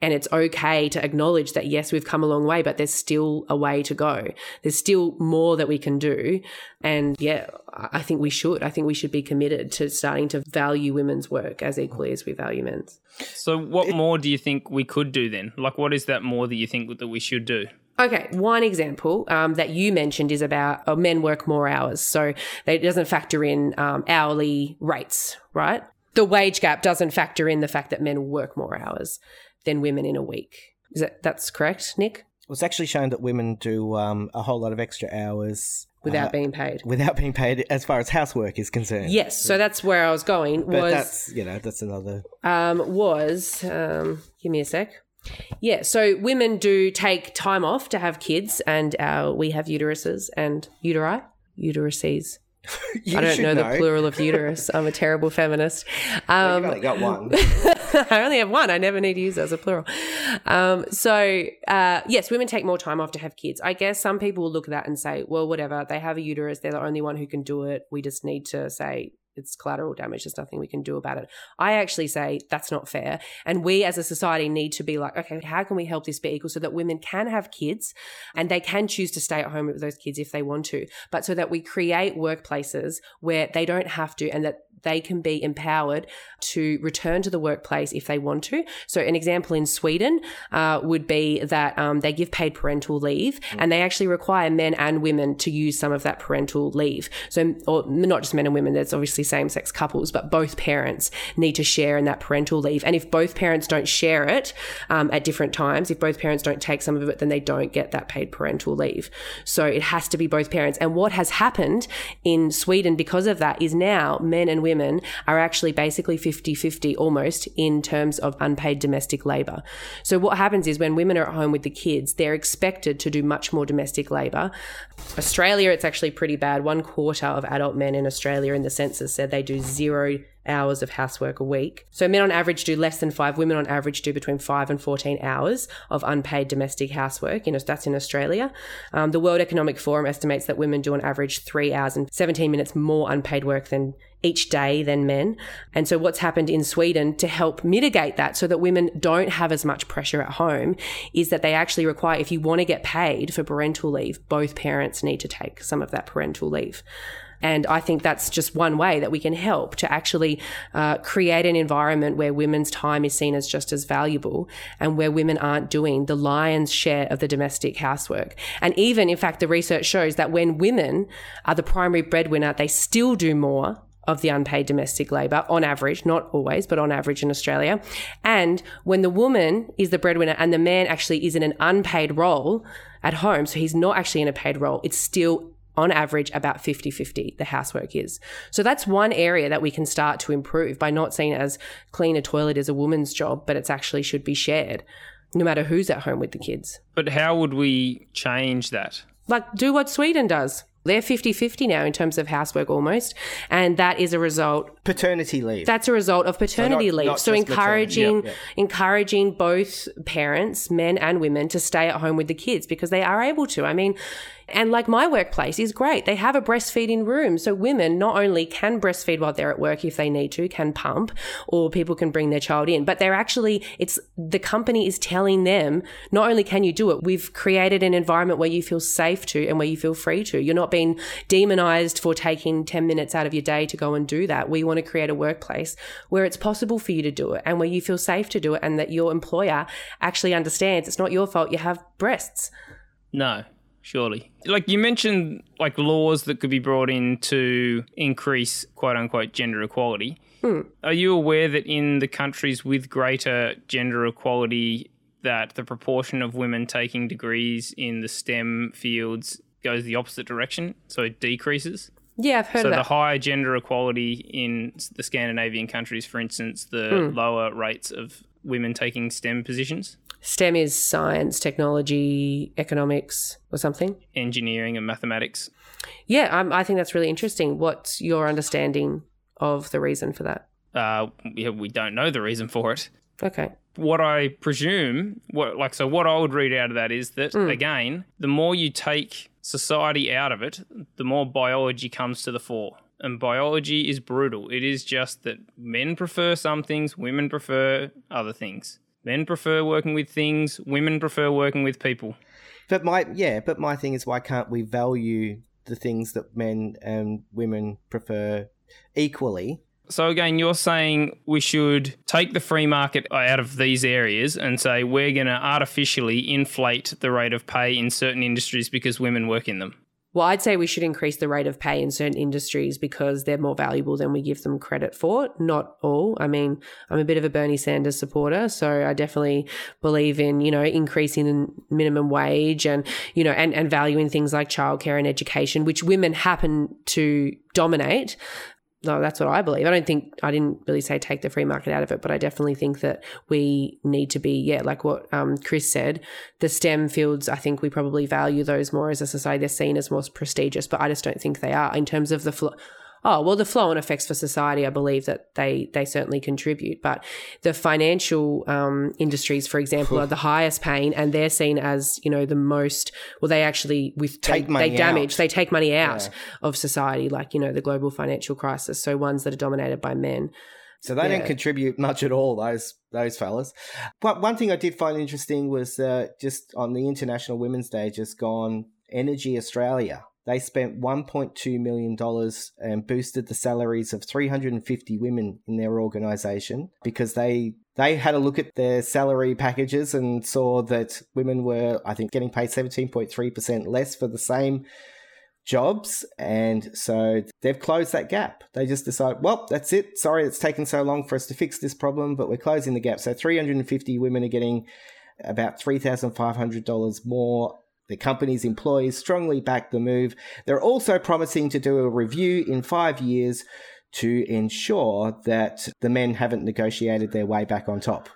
And it's okay to acknowledge that, yes, we've come a long way, but there's still a way to go. There's still more that we can do. And yeah, I think we should. I think we should be committed to starting to value women's work as equally as we value men's. So, what more do you think we could do then? Like, what is that more that you think that we should do? Okay, one example um, that you mentioned is about uh, men work more hours. So it doesn't factor in um, hourly rates, right? The wage gap doesn't factor in the fact that men work more hours than women in a week. Is that that's correct, Nick? It was actually shown that women do um, a whole lot of extra hours Without uh, being paid. without being paid as far as housework is concerned. Yes, so that's where I was going. But Was that's you know that's another um, was um, give me a sec. Yeah, so women do take time off to have kids, and uh, we have uteruses and uteri, uteruses. I don't should know, the plural of uterus. I'm a terrible feminist. Um, You've only got one. I only have one. I never need to use it as a plural. Um, so, uh, yes, women take more time off to have kids. I guess some people will look at that and say, well, whatever. They have a uterus. They're the only one who can do it. We just need to say it's collateral damage. There's nothing we can do about it. I actually say that's not fair. And we as a society need to be like, okay, how can we help this be equal so that women can have kids and they can choose to stay at home with those kids if they want to, but so that we create workplaces where they don't have to and that they can be empowered to return to the workplace if they want to. So, an example in Sweden uh, would be that um, they give paid parental leave and they actually require men and women to use some of that parental leave. So, or not just men and women, there's obviously same sex couples, but both parents need to share in that parental leave. And if both parents don't share it um, at different times, if both parents don't take some of it, then they don't get that paid parental leave. So, it has to be both parents. And what has happened in Sweden because of that is now men and women are actually basically 50 50 almost in terms of unpaid domestic labor. So, what happens is when women are at home with the kids, they're expected to do much more domestic labor. Australia, it's actually pretty bad. One quarter of adult men in Australia in the census said they do zero hours of housework a week. So men on average do less than five. Women on average do between five and 14 hours of unpaid domestic housework. You know, that's in Australia. Um, the World Economic Forum estimates that women do on average three hours and 17 minutes more unpaid work than each day than men. And so what's happened in Sweden to help mitigate that so that women don't have as much pressure at home is that they actually require, if you want to get paid for parental leave, both parents need to take some of that parental leave. And I think that's just one way that we can help to actually uh, create an environment where women's time is seen as just as valuable and where women aren't doing the lion's share of the domestic housework. And even, in fact, the research shows that when women are the primary breadwinner, they still do more of the unpaid domestic labour on average, not always, but on average in Australia. And when the woman is the breadwinner and the man actually is in an unpaid role at home, so he's not actually in a paid role, it's still on average about 50 50 the housework is. So that's one area that we can start to improve by not seeing as clean a toilet is a woman's job, but it's actually should be shared no matter who's at home with the kids. But how would we change that? Like do what Sweden does. They're 50 50 now in terms of housework almost. And that is a result Paternity leave. that's a result of paternity not- leave. not so encouraging Yep, yep. encouraging both parents, men and women, to stay at home with the kids because they are able to. I mean, and like my workplace is great. They have a breastfeeding room. So women not only can breastfeed while they're at work if they need to, can pump, or people can bring their child in, but they're actually, it's the company is telling them, not only can you do it, we've created an environment where you feel safe to and where you feel free to. You're not being demonized for taking 10 minutes out of your day to go and do that. We want to create a workplace where it's possible for you to do it and where you feel safe to do it and that your employer actually understands it's not your fault you have breasts. No, surely. Like you mentioned, like laws that could be brought in to increase quote unquote gender equality. Hmm. Are you aware that in the countries with greater gender equality, that the proportion of women taking degrees in the STEM fields goes the opposite direction, so it decreases? Yeah, I've heard So the higher gender equality in the Scandinavian countries, for instance, the hmm. lower rates of women taking STEM positions, STEM is science, technology, economics, or something. engineering and mathematics. Yeah, um, I think that's really interesting. What's your understanding of the reason for that? Uh, yeah, we don't know the reason for it. Okay. What I presume, what like so, what I would read out of that is that again, the more you take society out of it, the more biology comes to the fore. And biology is brutal. It is just that men prefer some things, women prefer other things. Men prefer working with things, women prefer working with people. But my yeah, but my thing is why can't we value the things that men and women prefer equally? So again, you're saying we should take the free market out of these areas and say we're going to artificially inflate the rate of pay in certain industries because women work in them. Well, I'd say we should increase the rate of pay in certain industries because they're more valuable than we give them credit for. Not all. I mean, I'm a bit of a Bernie Sanders supporter, so I definitely believe in, you know, increasing the minimum wage and, you know, and, and valuing things like childcare and education, which women happen to dominate. No, that's what I believe. I don't think I didn't really say take the free market out of it, but I definitely think that we need to be, yeah, like what um, Kris said, the STEM fields. I think we probably value those more as a society. They're seen as more prestigious, but I just don't think they are in terms of the flow. Oh well, the flow and effects for society, I believe that they they certainly contribute. But the financial um, industries, for example, are the highest paying, and they're seen as you know the most. Well, they actually with Take they, money they damage, out. they take money out of society, like you know the global financial crisis. So ones that are dominated by men. So they Yeah. don't contribute much at all. Those those fellas. But one thing I did find interesting was uh, just on the International Women's Day, just gone. Energy Australia. They spent $1.2 million and boosted the salaries of 350 women in their organisation because they they had a look at their salary packages and saw that women were, I think, getting paid 17.3% less for the same jobs. And so they've closed that gap. They just decide, well, that's it. Sorry, it's taken so long for us to fix this problem, but we're closing the gap. So 350 women are getting about $3,500 more. The company's employees strongly back the move. They're also promising to do a review in five years to ensure that the men haven't negotiated their way back on top.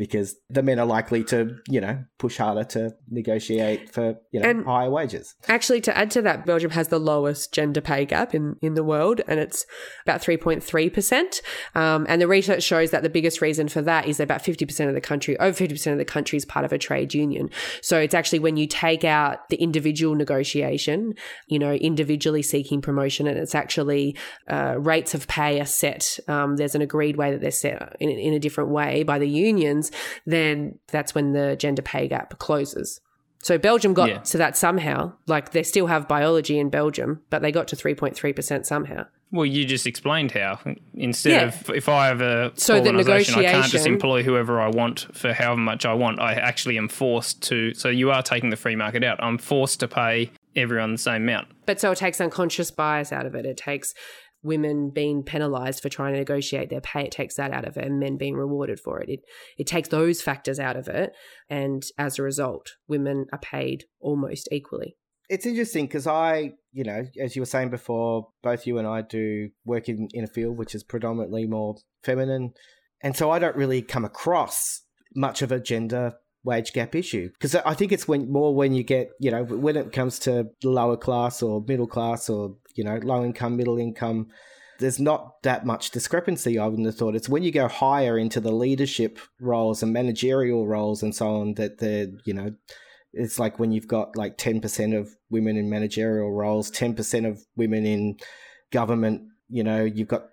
Because the men are likely to, you know, push harder to negotiate for, you know, And- higher wages. Actually, to add to that, Belgium has the lowest gender pay gap in, in the world, and it's about 3.3%. Um, and the research shows that the biggest reason for that is that about 50% of the country, over 50% of the country is part of a trade union. So it's actually when you take out the individual negotiation, you know, individually seeking promotion, and it's actually uh, rates of pay are set. Um, there's an agreed way that they're set in, in a different way by the unions, then that's when the gender pay gap closes. So Belgium got Yeah. to that somehow. Like they still have biology in Belgium, but they got to 3.3% somehow. Well, you just explained how. Instead Yeah. of if I have a So the organisation, I can't just employ whoever I want for however much I want. I actually am forced to. So you are taking the free market out. I'm forced to pay everyone the same amount. But so it takes unconscious bias out of it. It takes women being penalized for trying to negotiate their pay. It takes that out of it and men being rewarded for it. It it takes those factors out of it. And as a result, women are paid almost equally. It's interesting because I, you know, as you were saying before, both you and I do work in, in a field which is predominantly more feminine. And so I don't really come across much of a gender wage gap issue because I think it's when more when you get, you know, when it comes to lower class or middle class or, you know, low income, middle income, there's not that much discrepancy, I wouldn't have thought. It's when you go higher into the leadership roles and managerial roles and so on that the, you know, it's like when you've got like 10% of women in managerial roles, 10% of women in government, you know, you've got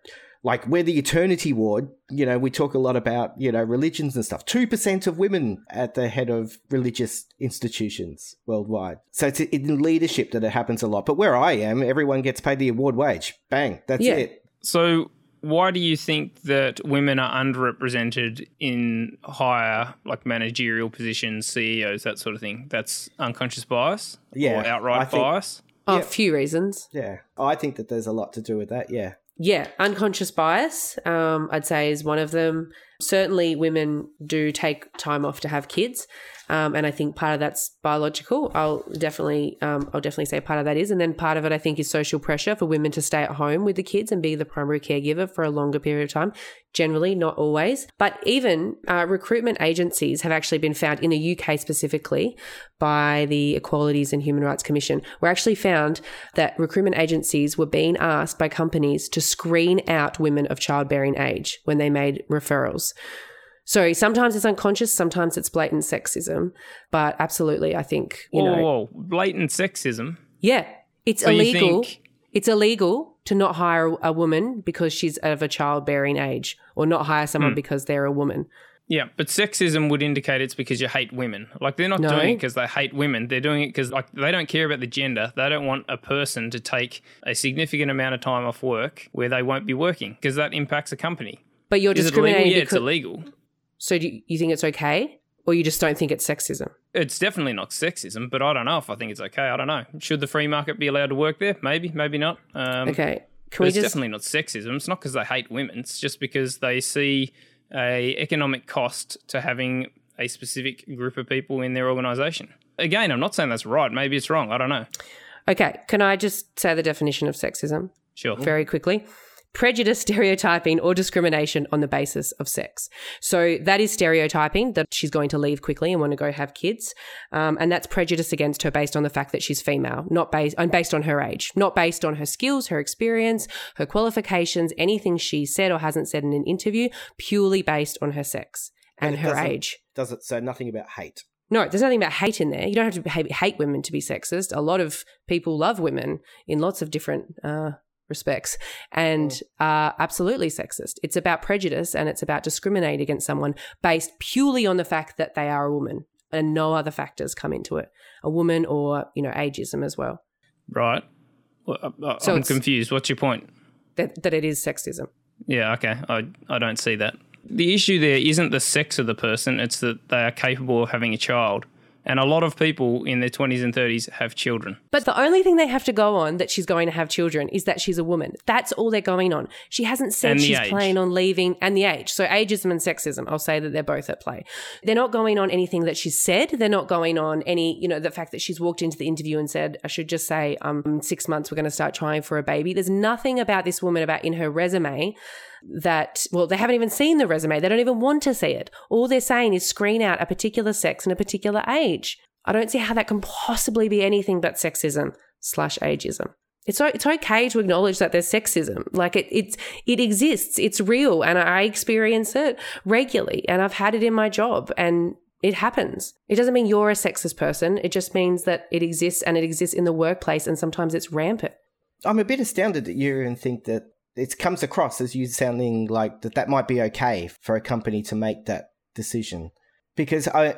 like where the Eternity Ward, you know, we talk a lot about, you know, religions and stuff. 2% of women at the head of religious institutions worldwide. So it's in leadership that it happens a lot. But where I am, everyone gets paid the award wage. Bang, that's Yeah. it. So why do you think that women are underrepresented in higher, like managerial positions, CEOs, that sort of thing? That's unconscious bias Yeah, or outright I think- bias. Oh, Yeah. a few reasons. Yeah. I think that there's a lot to do with that. Yeah. Yeah, unconscious bias, um, I'd say, is one of them. Certainly, women do take time off to have kids, um, and I think part of that's biological. I'll definitely, um, I'll definitely say part of that is, and then part of it, I think, is social pressure for women to stay at home with the kids and be the primary caregiver for a longer period of time. Generally, not always, but even uh, recruitment agencies have actually been found in the UK specifically by the Equalities and Human Rights Commission, were actually found that recruitment agencies were being asked by companies to screen out women of childbearing age when they made referrals. So sometimes it's unconscious, sometimes it's blatant sexism, but absolutely, I think you whoa, know, whoa, blatant sexism. yeah, it's So illegal. think- It's illegal to not hire a woman because she's of a childbearing age, or not hire someone hmm. because they're a woman. Yeah, but sexism would indicate it's because you hate women. Like they're not No. doing it because they hate women. They're doing it because like they don't care about the gender. They don't want a person to take a significant amount of time off work where they won't be working because that impacts a company. But you're Is discriminating Yeah, it's illegal. So do you, you think it's okay, or you just don't think it's sexism? It's definitely not sexism, but I don't know if I think it's okay. I don't know. Should the free market be allowed to work there? Maybe, maybe not. Um, Okay, can we it's just? definitely not sexism. It's not because they hate women. It's just because they see a economic cost to having a specific group of people in their organisation. Again, I'm not saying that's right. Maybe it's wrong. I don't know. Okay, can I just say the definition of sexism? Sure. very quickly. Prejudice, stereotyping, or discrimination on the basis of sex. So that is stereotyping that she's going to leave quickly and want to go have kids, um, and that's prejudice against her based on the fact that she's female, not based and based on her age, not based on her skills, her experience, her qualifications, anything she said or hasn't said in an interview, purely based on her sex and It her age. Does it say nothing about hate? No, there's nothing about hate in there. You don't have to hate women to be sexist. A lot of people love women in lots of different uh, respects and are absolutely sexist. It's about prejudice and it's about discriminating against someone based purely on the fact that they are a woman and no other factors come into it. A woman or, you know, ageism as well. Right. Well, I- I- So I'm confused. What's your point? That, that it is sexism. Yeah, okay. I, I don't see that. The issue there isn't the sex of the person, it's that they are capable of having a child. And a lot of people in their 20s and 30s have children. But the only thing they have to go on that she's going to have children is that she's a woman. That's all they're going on. She hasn't said she's age. planning on leaving and the age. So ageism and sexism, I'll say that they're both at play. They're not going on anything that she's said. They're not going on any, you know, the fact that she's walked into the interview and said, I should just say, um, six months, we're going to start trying for a baby. There's nothing about this woman about in her resume that, well, they haven't even seen the resume. They don't even want to see it. All they're saying is screen out a particular sex and a particular age. I don't see how that can possibly be anything but sexism slash ageism. It's, it's okay to acknowledge that there's sexism. Like it, it's, it exists. It's real. And I experience it regularly and I've had it in my job and it happens. It doesn't mean you're a sexist person. It just means that it exists and it exists in the workplace and sometimes it's rampant. I'm a bit astounded that you and think that it comes across as you sounding like that that might be okay for a company to make that decision. because I,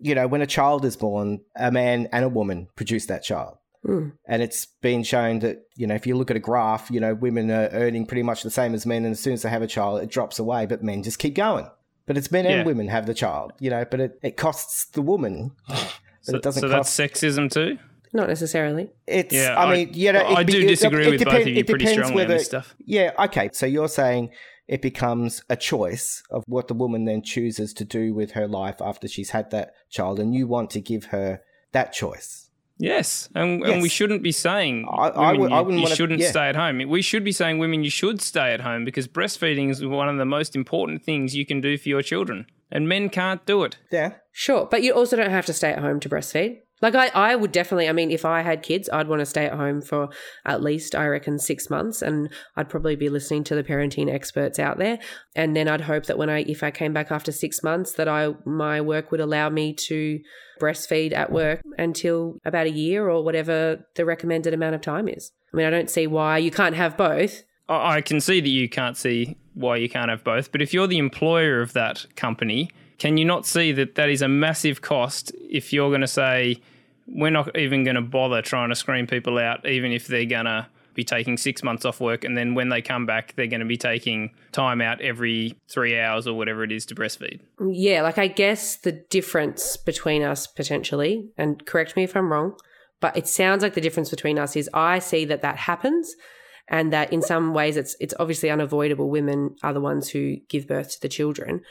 you know, when a child is born, a man and a woman produce that child. Mm. And it's been shown that, you know, if you look at a graph, you know, women are earning pretty much the same as men. And as soon as they have a child, it drops away, but men just keep going. But it's men Yeah. and women have the child, you know, but it, it costs the woman. But So, it doesn't so cost. that's sexism too. Not necessarily. It's, Yeah, I I- mean, you know, I it, do it- disagree it with both depend- of you it pretty depends strongly on whether- this stuff. Yeah, okay. So you're saying it becomes a choice of what the woman then chooses to do with her life after she's had that child, and you want to give her that choice. Yes, and, and we shouldn't be saying I- I women, would- I you, you wanna- shouldn't yeah. stay at home. We should be saying women you should stay at home because breastfeeding is one of the most important things you can do for your children, and men can't do it. Yeah. Sure, but you also don't have to stay at home to breastfeed. Like I, I would definitely. I mean, if I had kids, I'd want to stay at home for at least, I reckon, six months, and I'd probably be listening to the parenting experts out there. And then I'd hope that when I, if I came back after six months, that I my work would allow me to breastfeed at work until about a year or whatever the recommended amount of time is. I mean, I don't see why you can't have both. I can see that you can't see why you can't have both, but if you're the employer of that company, can you not see that that is a massive cost if you're going to say, we're not even going to bother trying to screen people out, even if they're going to be taking six months off work, and then when they come back, they're going to be taking time out every three hours or whatever it is to breastfeed? Yeah, like I guess the difference between us potentially, and correct me if I'm wrong, but it sounds like the difference between us is I see that that happens, and that in some ways it's it's obviously unavoidable. Women are the ones who give birth to the children,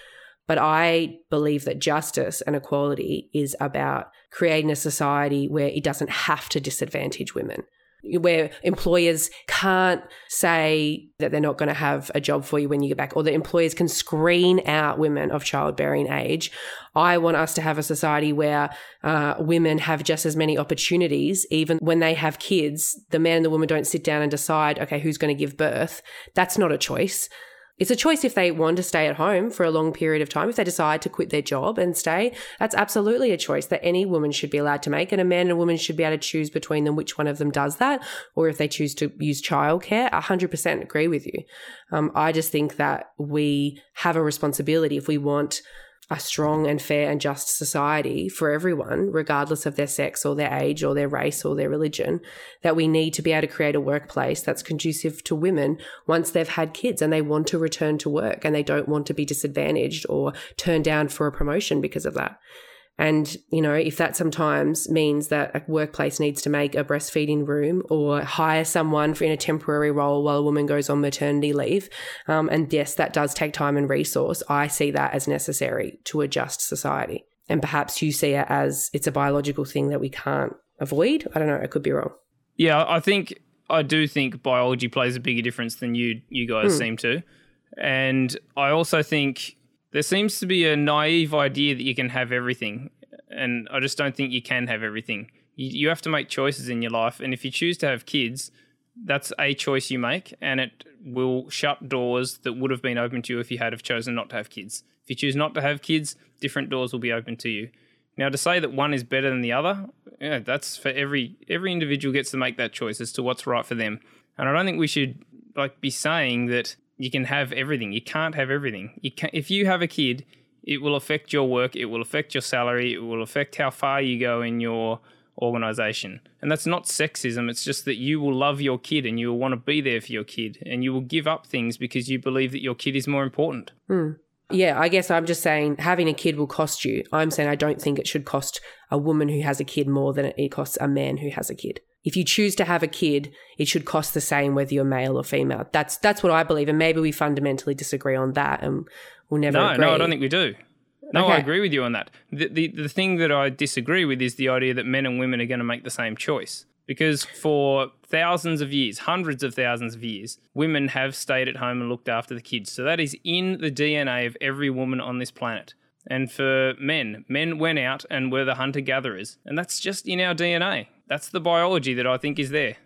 but I believe that justice and equality is about creating a society where it doesn't have to disadvantage women where employers can't say that they're not going to have a job for you when you get back, or that employers can screen out women of childbearing age. I want us to have a society where uh, women have just as many opportunities, even when they have kids. The man and the woman don't sit down and decide, okay, who's going to give birth. That's not a choice. It's a choice if they want to stay at home for a long period of time. If they decide to quit their job and stay, that's absolutely a choice that any woman should be allowed to make. And a man and a woman should be able to choose between them which one of them does that, or if they choose to use childcare. I 100% agree with you. Um, I just think that we have a responsibility if we want a strong and fair and just society for everyone, regardless of their sex or their age or their race or their religion, that we need to be able to create a workplace that's conducive to women once they've had kids and they want to return to work and they don't want to be disadvantaged or turned down for a promotion because of that. And, you know, if that sometimes means that a workplace needs to make a breastfeeding room or hire someone for in a temporary role while a woman goes on maternity leave, um, and yes, that does take time and resource, I see that as necessary to adjust society. And perhaps you see it as it's a biological thing that we can't avoid. I don't know, I could be wrong. Yeah, I think I do think biology plays a bigger difference than you you guys seem to, and I also think there seems to be a naive idea that you can have everything, and I just don't think you can have everything. You, you have to make choices in your life, and if you choose to have kids, that's a choice you make, and it will shut doors that would have been open to you if you had have chosen not to have kids. If you choose not to have kids, different doors will be open to you. Now, to say that one is better than the other, yeah, that's for every every individual gets to make that choice as to what's right for them. And I don't think we should like be saying that you can have everything. You can't have everything. You can if you have a kid, it will affect your work. It will affect your salary. It will affect how far you go in your organization. And that's not sexism. It's just that you will love your kid and you will want to be there for your kid and you will give up things because you believe that your kid is more important. Hmm. Yeah, I guess I'm just saying having a kid will cost you. I'm saying I don't think it should cost a woman who has a kid more than it costs a man who has a kid. If you choose to have a kid, it should cost the same whether you're male or female. That's that's what I believe, and maybe we fundamentally disagree on that, and we'll never No, agree. no, I don't think we do. No, I agree with you on that. The, the the thing that I disagree with is the idea that men and women are going to make the same choice. Because for thousands of years, hundreds of thousands of years, women have stayed at home and looked after the kids. So that is in the DNA of every woman on this planet. And for men, men went out and were the hunter gatherers. And that's just in our DNA. That's the biology that I think is there.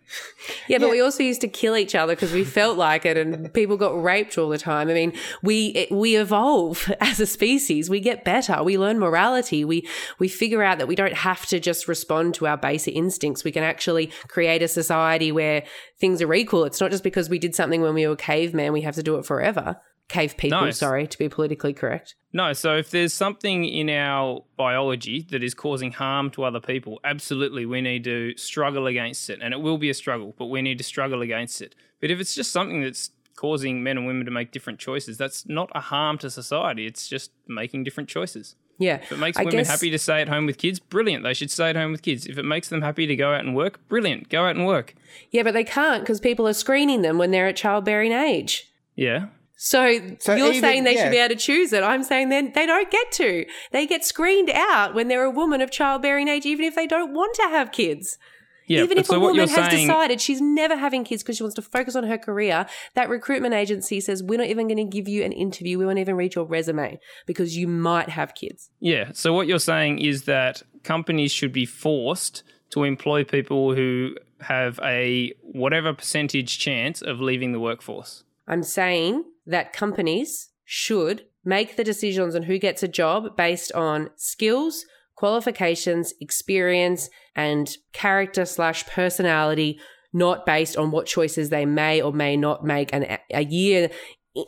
Yeah, but we also used to kill each other because we felt like it, and people got raped all the time. I mean, we it, we evolve as a species. We get better. We learn morality. We we figure out that we don't have to just respond to our basic instincts. We can actually create a society where things are equal. It's not just because we did something when we were caveman, we have to do it forever. Cave people, No, sorry, to be politically correct. No, so if there's something in our biology that is causing harm to other people, absolutely we need to struggle against it. And it will be a struggle, but we need to struggle against it. But if it's just something that's causing men and women to make different choices, that's not a harm to society. It's just making different choices. Yeah. If it makes I women guess- happy to stay at home with kids, brilliant. They should stay at home with kids. If it makes them happy to go out and work, brilliant. Go out and work. Yeah, but they can't because people are screening them when they're at childbearing age. Yeah. So, So you're even- saying they yeah. should be able to choose it. I'm saying then they don't get to. They get screened out when they're a woman of childbearing age, even if they don't want to have kids. Yeah. even if so a woman has saying, decided she's never having kids because she wants to focus on her career, that recruitment agency says, We're not even going to give you an interview. We won't even read your resume because you might have kids. Yeah. So what you're saying is that companies should be forced to employ people who have a whatever percentage chance of leaving the workforce. I'm saying that companies should make the decisions on who gets a job based on skills, qualifications, experience, and character slash personality, not based on what choices they may or may not make an, a year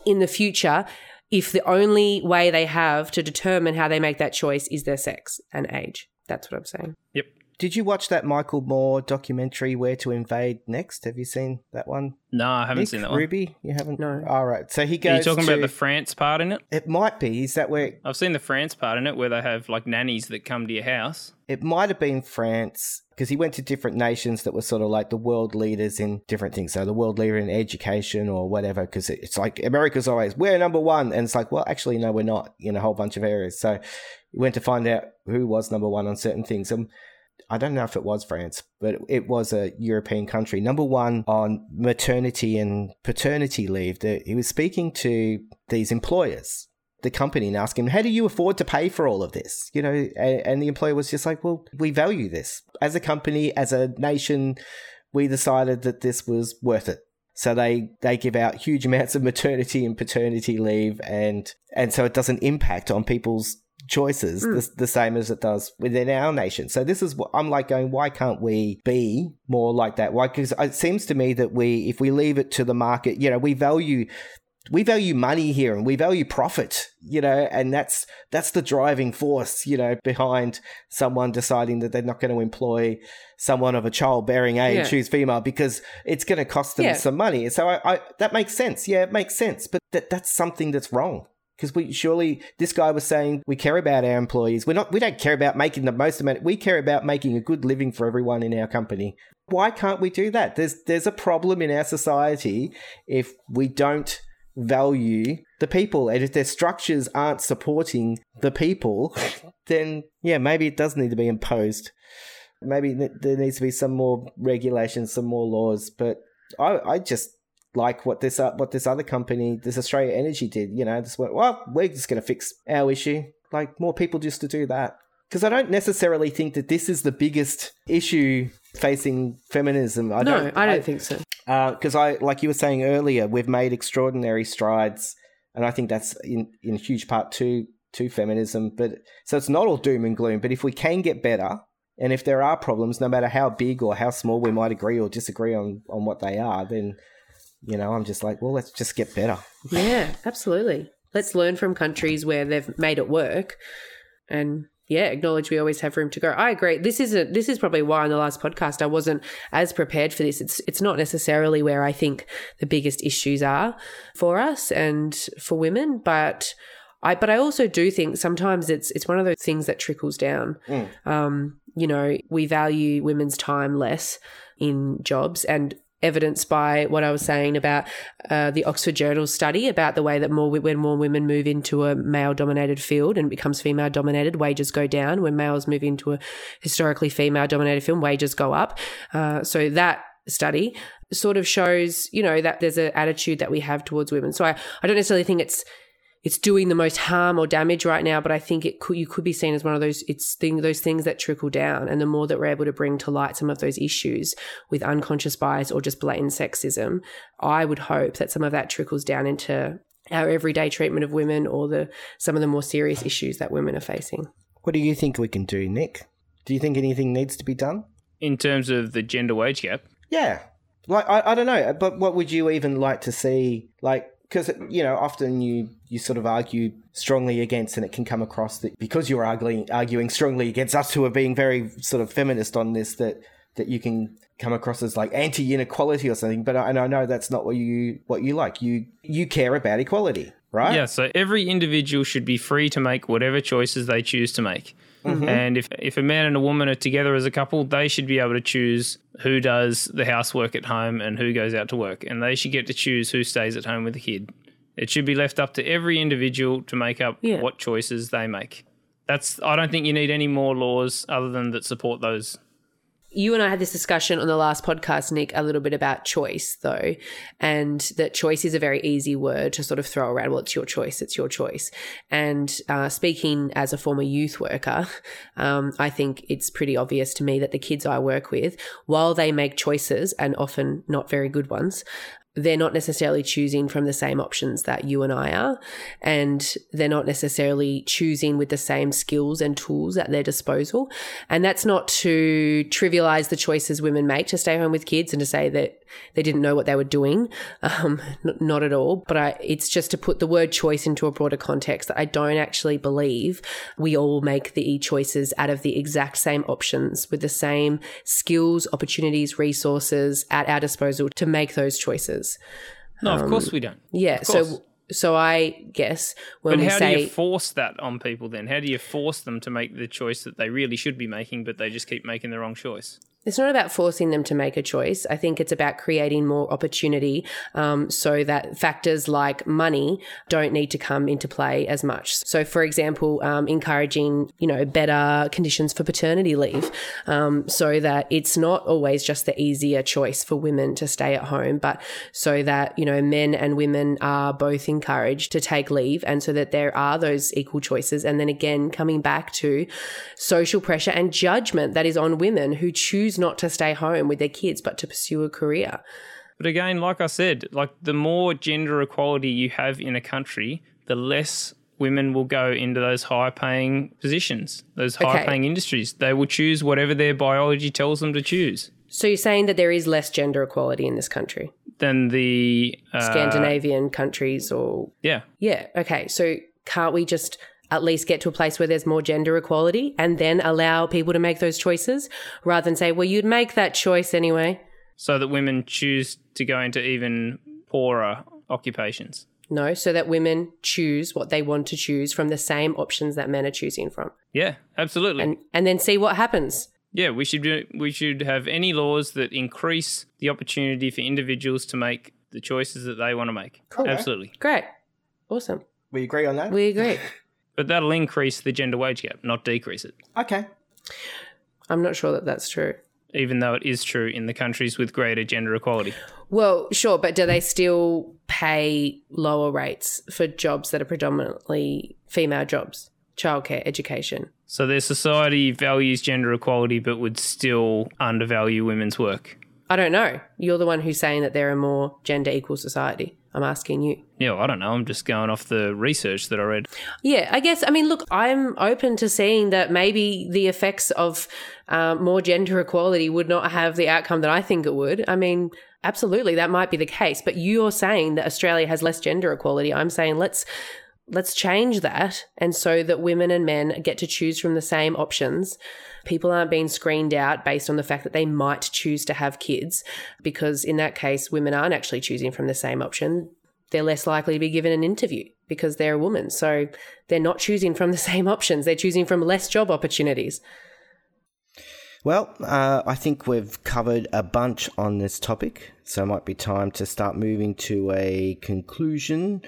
in the future. If the only way they have to determine how they make that choice is their sex and age. That's what I'm saying. Yep. Did you watch that Michael Moore documentary, Where to Invade Next? Have you seen that one? No, I haven't Nick, seen that one. Rubie, you haven't? No. All right. So he goes. Are goes. you talking to, about the France part in it? It might be. Is that where? I've seen the France part in it where they have like nannies that come to your house. It might have been France because he went to different nations that were sort of like the world leaders in different things. So the world leader in education or whatever. Because it's like America's always we're number one, and it's like, well, actually, no, we're not in a whole bunch of areas. So he went to find out who was number one on certain things. And I don't know if it was France, but it was a European country. Number one on maternity and paternity leave. He was speaking to these employers, the company, and asking, How do you afford to pay for all of this? You know, and, the employer was just like, Well, we value this. As a company, as a nation, we decided that this was worth it. So they, they give out huge amounts of maternity and paternity leave and and so it doesn't impact on people's choices mm. the, the same as it does within our nation. So this is what I'm like going, why can't we be more like that? Why? Because it seems to me that we, if we leave it to the market, you know, we value we value money here and we value profit, you know, and that's that's the driving force, you know, behind someone deciding that they're not going to employ someone of a childbearing age Yeah. who's female because it's going to cost them Yeah. some money. So I, I that makes sense. Yeah, it makes sense, but that that's something that's wrong. Because we surely this guy was saying we care about our employees. We're not we don't care about making the most amount. We care about making a good living for everyone in our company. Why can't we do that? There's there's a problem in our society if we don't value the people and if their structures aren't supporting the people, then yeah, maybe it does need to be imposed. Maybe there needs to be some more regulations, some more laws. But I, I just like what this uh, what this other company, this Australia Energy did. You know, just went, well, we're just going to fix our issue. Like more people just to do that. Because I don't necessarily think that this is the biggest issue facing feminism. I no, don't, I don't think so. because I, like you were saying earlier, we've made extraordinary strides, and I think that's in in huge part to to feminism. But so it's not all doom and gloom. But if we can get better, and if there are problems, no matter how big or how small we might agree or disagree on on what they are, then you know, I'm just like, well, let's just get better. Yeah, absolutely. Let's learn from countries where they've made it work and yeah, acknowledge we always have room to grow. I agree. This is a, this is probably why on the last podcast I wasn't as prepared for this. It's it's not necessarily where I think the biggest issues are for us and for women, but I but I also do think sometimes it's it's one of those things that trickles down. Um, you know, we value women's time less in jobs and evidenced by what I was saying about uh, the Oxford Journal study about the way that more when more women move into a male dominated field and becomes female dominated, wages go down. When males move into a historically female dominated field, wages go up. Uh, so that study sort of shows, you know, that there's an attitude that we have towards women. So I, I don't necessarily think it's it's doing the most harm or damage right now, but I think it could you could be seen as one of those it's thing those things that trickle down, and the more that we're able to bring to light some of those issues with unconscious bias or just blatant sexism, I would hope that some of that trickles down into our everyday treatment of women or the some of the more serious issues that women are facing. What do you think we can do, Nick? Do you think anything needs to be done? In terms of the gender wage gap, Yeah. Like I, I don't know, but what would you even like to see? Like, because you know often you you sort of argue strongly against, and it can come across that because you're arguing arguing strongly against us who are being very sort of feminist on this that that you can come across as like anti inequality or something. But I, and I know that's not what you what you like. You you care about equality, right? Yeah, so every individual should be free to make whatever choices they choose to make. Mm-hmm. And if, if a man and a woman are together as a couple, they should be able to choose who does the housework at home and who goes out to work. And they should get to choose who stays at home with the kid. It should be left up to every individual to make up Yeah. what choices they make. That's I don't think you need any more laws other than that support those. You and I had this discussion on the last podcast, Nick, a little bit about choice, though, and that choice is a very easy word to sort of throw around. Well, it's your choice, it's your choice. And uh, speaking as a former youth worker, um, I think it's pretty obvious to me that the kids I work with, while they make choices and often not very good ones, they're not necessarily choosing from the same options that you and I are. And they're not necessarily choosing with the same skills and tools at their disposal. And that's not to trivialize the choices women make to stay home with kids and to say that they didn't know what they were doing. Um, not at all. But I, it's just to put the word choice into a broader context that I don't actually believe we all make the choices out of the exact same options with the same skills, opportunities, resources at our disposal to make those choices. No, of course um, we don't. Yeah. So, so I guess when But we how say do you force that on people then? How do you force them to make the choice that they really should be making, but they just keep making the wrong choice? It's not about forcing them to make a choice. I think it's about creating more opportunity um, so that factors like money don't need to come into play as much. So, for example, um, encouraging you know better conditions for paternity leave, um, so that it's not always just the easier choice for women to stay at home, but so that you know men and women are both encouraged to take leave, and so that there are those equal choices. And then again, coming back to social pressure and judgment that is on women who choose not to stay home with their kids but to pursue a career. But again, like I said, like the more gender equality you have in a country, the less women will go into those high paying positions, those high paying industries. They will choose whatever their biology tells them to choose. So you're saying that there is less gender equality in this country, Than the uh, Scandinavian countries, or Yeah. yeah, okay. So can't we just at least get to a place where there's more gender equality and then allow people to make those choices rather than say, well, you'd make that choice anyway. So that women choose to go into even poorer occupations. No, so that women choose what they want to choose from the same options that men are choosing from, Yeah, absolutely. and and then see what happens. Yeah, we should do, we should have any laws that increase the opportunity for individuals to make the choices that they want to make. Absolutely. Great, awesome. We agree on that. We agree. But that'll increase the gender wage gap, not decrease it. okay. I'm not sure that that's true. Even though it is true in the countries with greater gender equality. Well, sure, but do they still pay lower rates for jobs that are predominantly female jobs? Childcare, education. So their society values gender equality but would still undervalue women's work. I don't know. You're the one who's saying that they're a more gender equal society. I'm asking you. Yeah, well, I don't know. I'm just going off the research that I read. Yeah, I guess. I mean, look, I'm open to seeing that maybe the effects of um, more gender equality would not have the outcome that I think it would. I mean, absolutely, that might be the case. But you're saying that Australia has less gender equality. I'm saying let's let's change that, and so that women and men get to choose from the same options. People aren't being screened out based on the fact that they might choose to have kids, because in that case, women aren't actually choosing from the same option they're less likely to be given an interview because they're a woman. So they're not choosing from the same options. They're choosing from less job opportunities. Well, uh, I think we've covered a bunch on this topic, so it might be time to start moving to a conclusion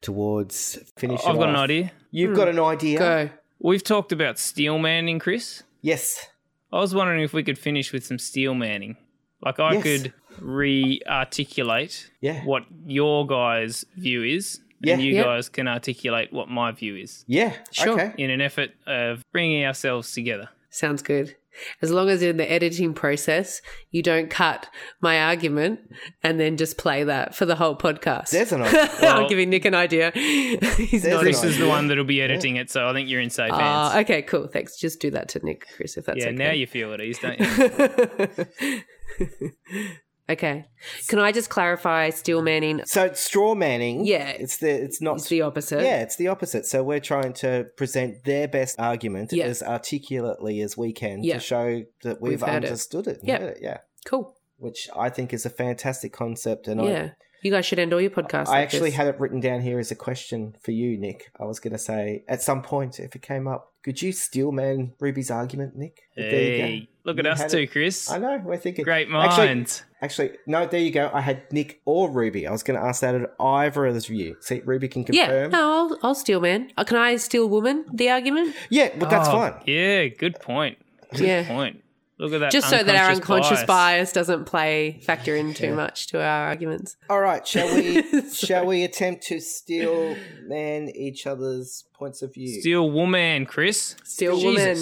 towards finishing. I've got an idea. You've got an idea. Go. We've talked about steel manning, Kris. Yes. I was wondering if we could finish with some steel manning. Like I Yes. could re-articulate Yeah. what your guys' view is, Yeah. and you Yeah. guys can articulate what my view is, Yeah. Sure. Okay. in an effort of bringing ourselves together. Sounds good. As long as in the editing process, you don't cut my argument and then just play that for the whole podcast. There's an idea. I'm giving Nick an idea. He's There's not. an Kris is the one that'll be editing it, so I think you're in safe hands. Ah, okay, cool. Thanks. Just do that to Nick, Kris, if that's yeah, okay. now you feel at ease, don't you? Okay. Can I just clarify steel manning So it's straw manning. Yeah. it's the it's not is the opposite? Yeah, it's the opposite. So we're trying to present their best argument Yeah. as articulately as we can Yeah. to show that we've, We've heard it. understood it. Yeah. it, yeah. Cool. Which I think is a fantastic concept, and yeah. You guys should end all your podcasts. I, I like actually this. had it written down here as a question for you, Nick. I was going to say at some point if it came up, could you steel man Rubie's argument, Nick? But there you go. Hey, look at You us had two, it. Kris. I know. We're thinking Great Actually, minds. Actually, no. There you go. I had Nick or Rubie. I was going to ask that at either of you. See, Rubie can confirm. Yeah. confirm. No, I'll, I'll steel man. Uh, Can I steel woman the argument? Yeah, but that's Oh, fine. Yeah, good point. Good Yeah. point. Look at that. Just so that our unconscious bias. bias, doesn't play factor in too much to our arguments. All right, shall we? shall we attempt to steel man each other's points of view? Steel woman, Kris. Steel Jesus. woman.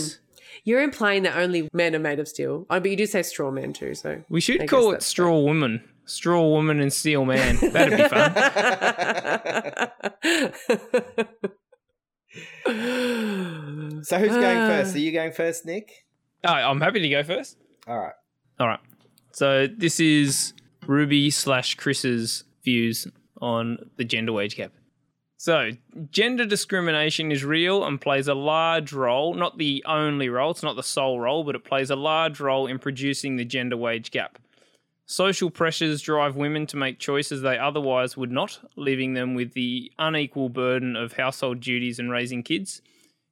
You're implying that only men are made of steel. Oh, but you do say straw man too, so. We should I call it that's straw woman. Straw woman and steel man. That'd be fun. So who's going first? Are you going first, Nick? I'm happy to go first. All right. All right. So this is Rubie slash Kris's views on the gender wage gap. So gender discrimination is real and plays a large role, not the only role, it's not the sole role, but it plays a large role in producing the gender wage gap. Social pressures drive women to make choices they otherwise would not, leaving them with the unequal burden of household duties and raising kids.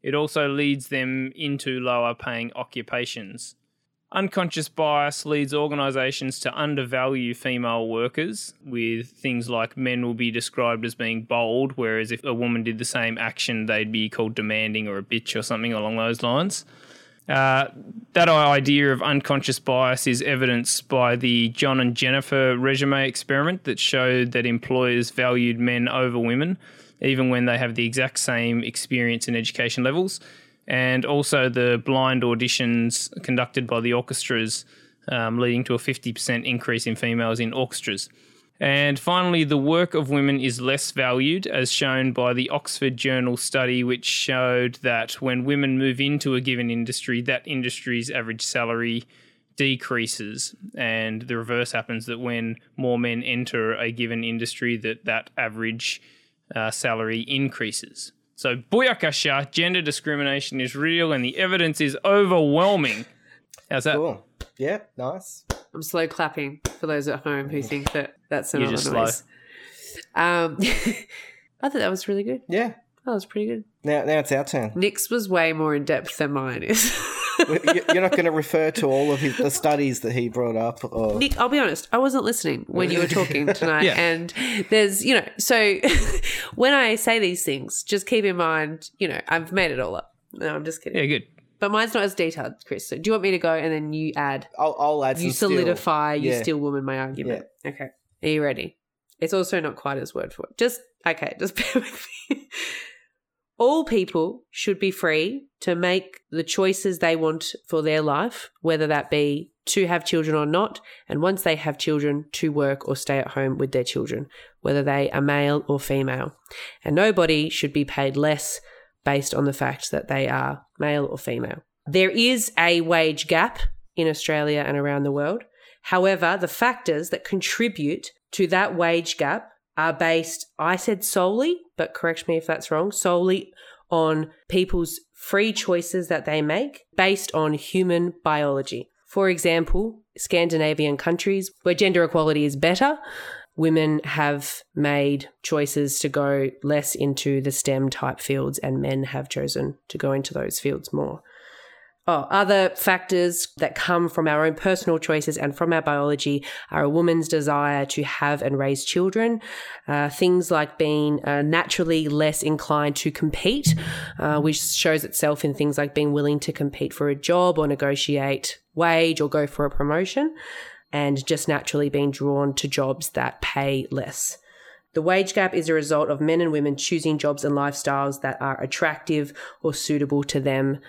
It also leads them into lower paying occupations. Unconscious bias leads organisations to undervalue female workers, with things like men will be described as being bold, whereas if a woman did the same action, they'd be called demanding or a bitch or something along those lines. Uh, that idea of unconscious bias is evidenced by the John and Jennifer resume experiment that showed that employers valued men over women, even when they have the exact same experience and education levels. And also the blind auditions conducted by the orchestras, um, leading to a 50% increase in females in orchestras. And finally, the work of women is less valued, as shown by the Oxford Journal study, which showed that when women move into a given industry, that industry's average salary decreases. And the reverse happens that when more men enter a given industry, that that average uh, salary increases. So, booyakasha, gender discrimination is real and the evidence is overwhelming. How's that? Cool. Yeah, nice. I'm slow clapping for those at home who think that that's You're another just noise. Um, I thought that was really good. Yeah. That was pretty good. Now, now it's our turn. Nick's was way more in depth than mine is. You- You're not going to refer to all of his, the studies that he brought up, or Nick, I'll be honest, I wasn't listening when you were talking tonight. Yeah. And there's, you know, so when I say these things, just keep in mind, you know, I've made it all up. No, I'm just kidding. Yeah, good. But mine's not as detailed, Kris. So do you want me to go and then you add, I'll, I'll add. you some steel. solidify, you Yeah. steel woman my argument? Okay. Are you ready? It's also not quite as word for word. Just, okay, just bear with me. All people should be free to make the choices they want for their life, whether that be to have children or not, and once they have children, to work or stay at home with their children, whether they are male or female. And nobody should be paid less based on the fact that they are male or female. There is a wage gap in Australia and around the world. However, the factors that contribute to that wage gap are based, I said solely, but correct me if that's wrong, solely on people's free choices that they make based on human biology. For example, Scandinavian countries where gender equality is better, women have made choices to go less into the STEM type fields and men have chosen to go into those fields more. Oh, other factors that come from our own personal choices and from our biology are a woman's desire to have and raise children. Uh, things like being uh, naturally less inclined to compete, uh, which shows itself in things like being willing to compete for a job or negotiate wage or go for a promotion, and just naturally being drawn to jobs that pay less. The wage gap is a result of men and women choosing jobs and lifestyles that are attractive or suitable to them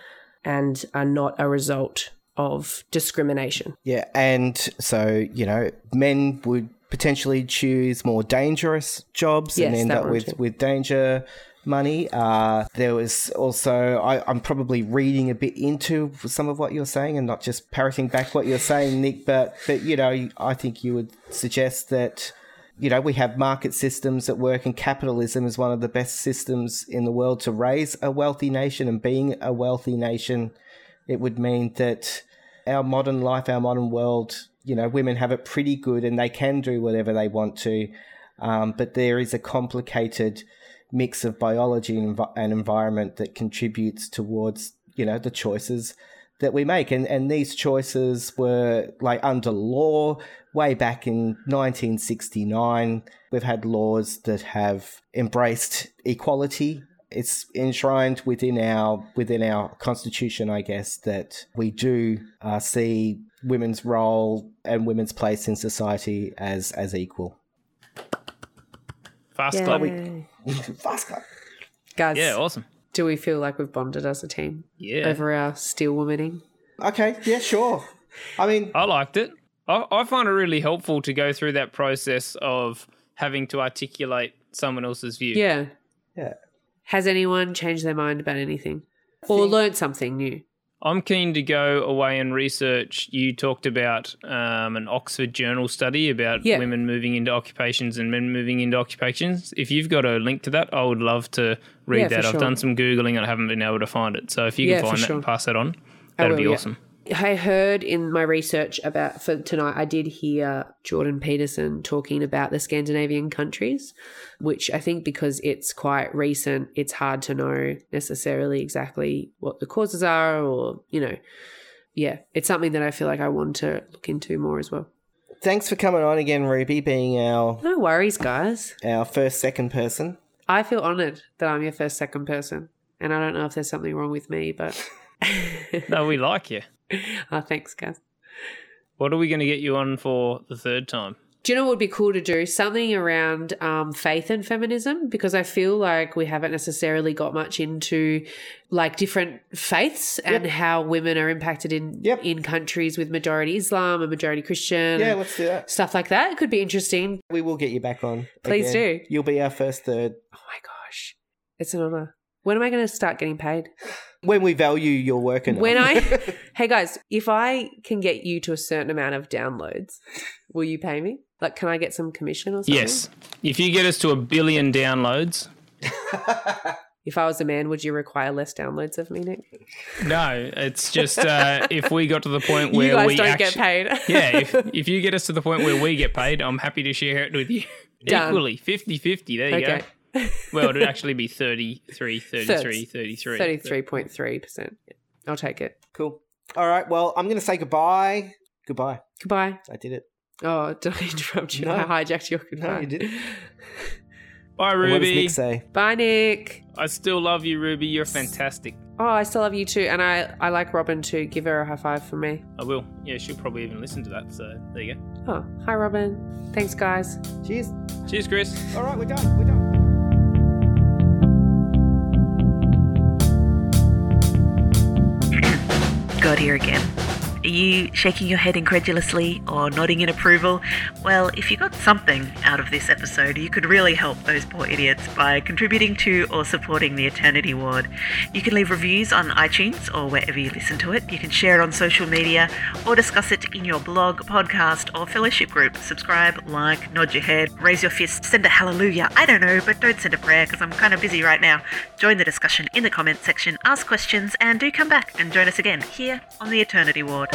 and are not a result of discrimination. Yeah, and so you know, men would potentially choose more dangerous jobs and end up with too. with danger. money. Uh, there was also, I, I'm probably reading a bit into some of what you're saying and not just parroting back what you're saying, Nick, but, but you know, I think you would suggest that you know, we have market systems that work, and capitalism is one of the best systems in the world to raise a wealthy nation. And being a wealthy nation, it would mean that our modern life, our modern world, you know, women have it pretty good and they can do whatever they want to. Um, but there is a complicated mix of biology and, env- and environment that contributes towards, you know, the choices that we make. And, and these choices were like under law way back in 1969. We've had laws that have embraced equality. It's enshrined within our within our constitution, I guess, that we do uh, see women's role and women's place in society as as equal. Fast Yeah. club. Fast clap. Guys, Yeah, awesome. Do we feel like we've bonded as a team Yeah. over our steel womaning? Okay, yeah, sure. I mean, I liked it. I, I find it really helpful to go through that process of having to articulate someone else's view. Yeah. yeah. Has anyone changed their mind about anything or learned something new? I'm keen to go away and research. You talked about um, an Oxford Journal study about Yeah. women moving into occupations and men moving into occupations. If you've got a link to that, I would love to read Yeah, that. I've sure. done some Googling and I haven't been able to find it. So if you Yeah, can find that sure. and pass that on, that'd will, be awesome. I heard in my research about for tonight, I did hear Jordan Peterson talking about the Scandinavian countries, which I think because it's quite recent, it's hard to know necessarily exactly what the causes are, or, you know, yeah, it's something that I feel like I want to look into more as well. thanks for coming on again, Rubie, being our No worries, guys. our first second person. I feel honored that I'm your first second person. And I don't know if there's something wrong with me, but No, we like you. oh, thanks, guys. What are we going to get you on for the third time? Do you know what would be cool to do? Something around um, faith and feminism, because I feel like we haven't necessarily got much into like different faiths and how women are impacted in Yep. in countries with majority Islam and majority Christian. Yeah, let's do that. stuff like that. It could be interesting. We will get you back on. Please again. do. You'll be our first third. Oh my gosh, it's an honor. When am I going to start getting paid? When we value your work enough. When I, hey guys, if I can get you to a certain amount of downloads, will you pay me? Like, can I get some commission or something? Yes. If you get us to a billion downloads, If I was a man, would you require less downloads of me, Nick? no, it's just uh, if we got to the point You where guys we don't actu- get paid. yeah, if, if you get us to the point where we get paid, I'm happy to share it with you. Done. Equally, 50 50. There you okay. go. Well, it'd actually be 33, 33, 33. Thirty-three point three percent. I'll take it. cool. All right. Well, I'm going to say goodbye. Goodbye. Goodbye. I did it. Oh, did I interrupt you? No. I hijacked your goodbye. No, you didn't. Bye, What does Rubie. Nick say? Bye, Nick. I still love you, Rubie. You're fantastic. Oh, I still love you too, and I I like Robin too. Give her a high five for me. I will. Yeah, she'll probably even listen to that. So there you go. Oh, hi, Robin. Thanks, guys. Cheers. Cheers, Kris. All right, we're done. We're done. God here again. Are you shaking your head incredulously or nodding in approval? Well, if you got something out of this episode, you could really help those poor idiots by contributing to or supporting the Eternity Ward. You can leave reviews on iTunes or wherever you listen to it. You can share it on social media or discuss it in your blog, podcast, or fellowship group. Subscribe, like, nod your head, raise your fist, send a hallelujah. I don't know, but don't send a prayer because I'm kind of busy right now. Join the discussion in the comments section, ask questions, and do come back and join us again here on the Eternity Ward.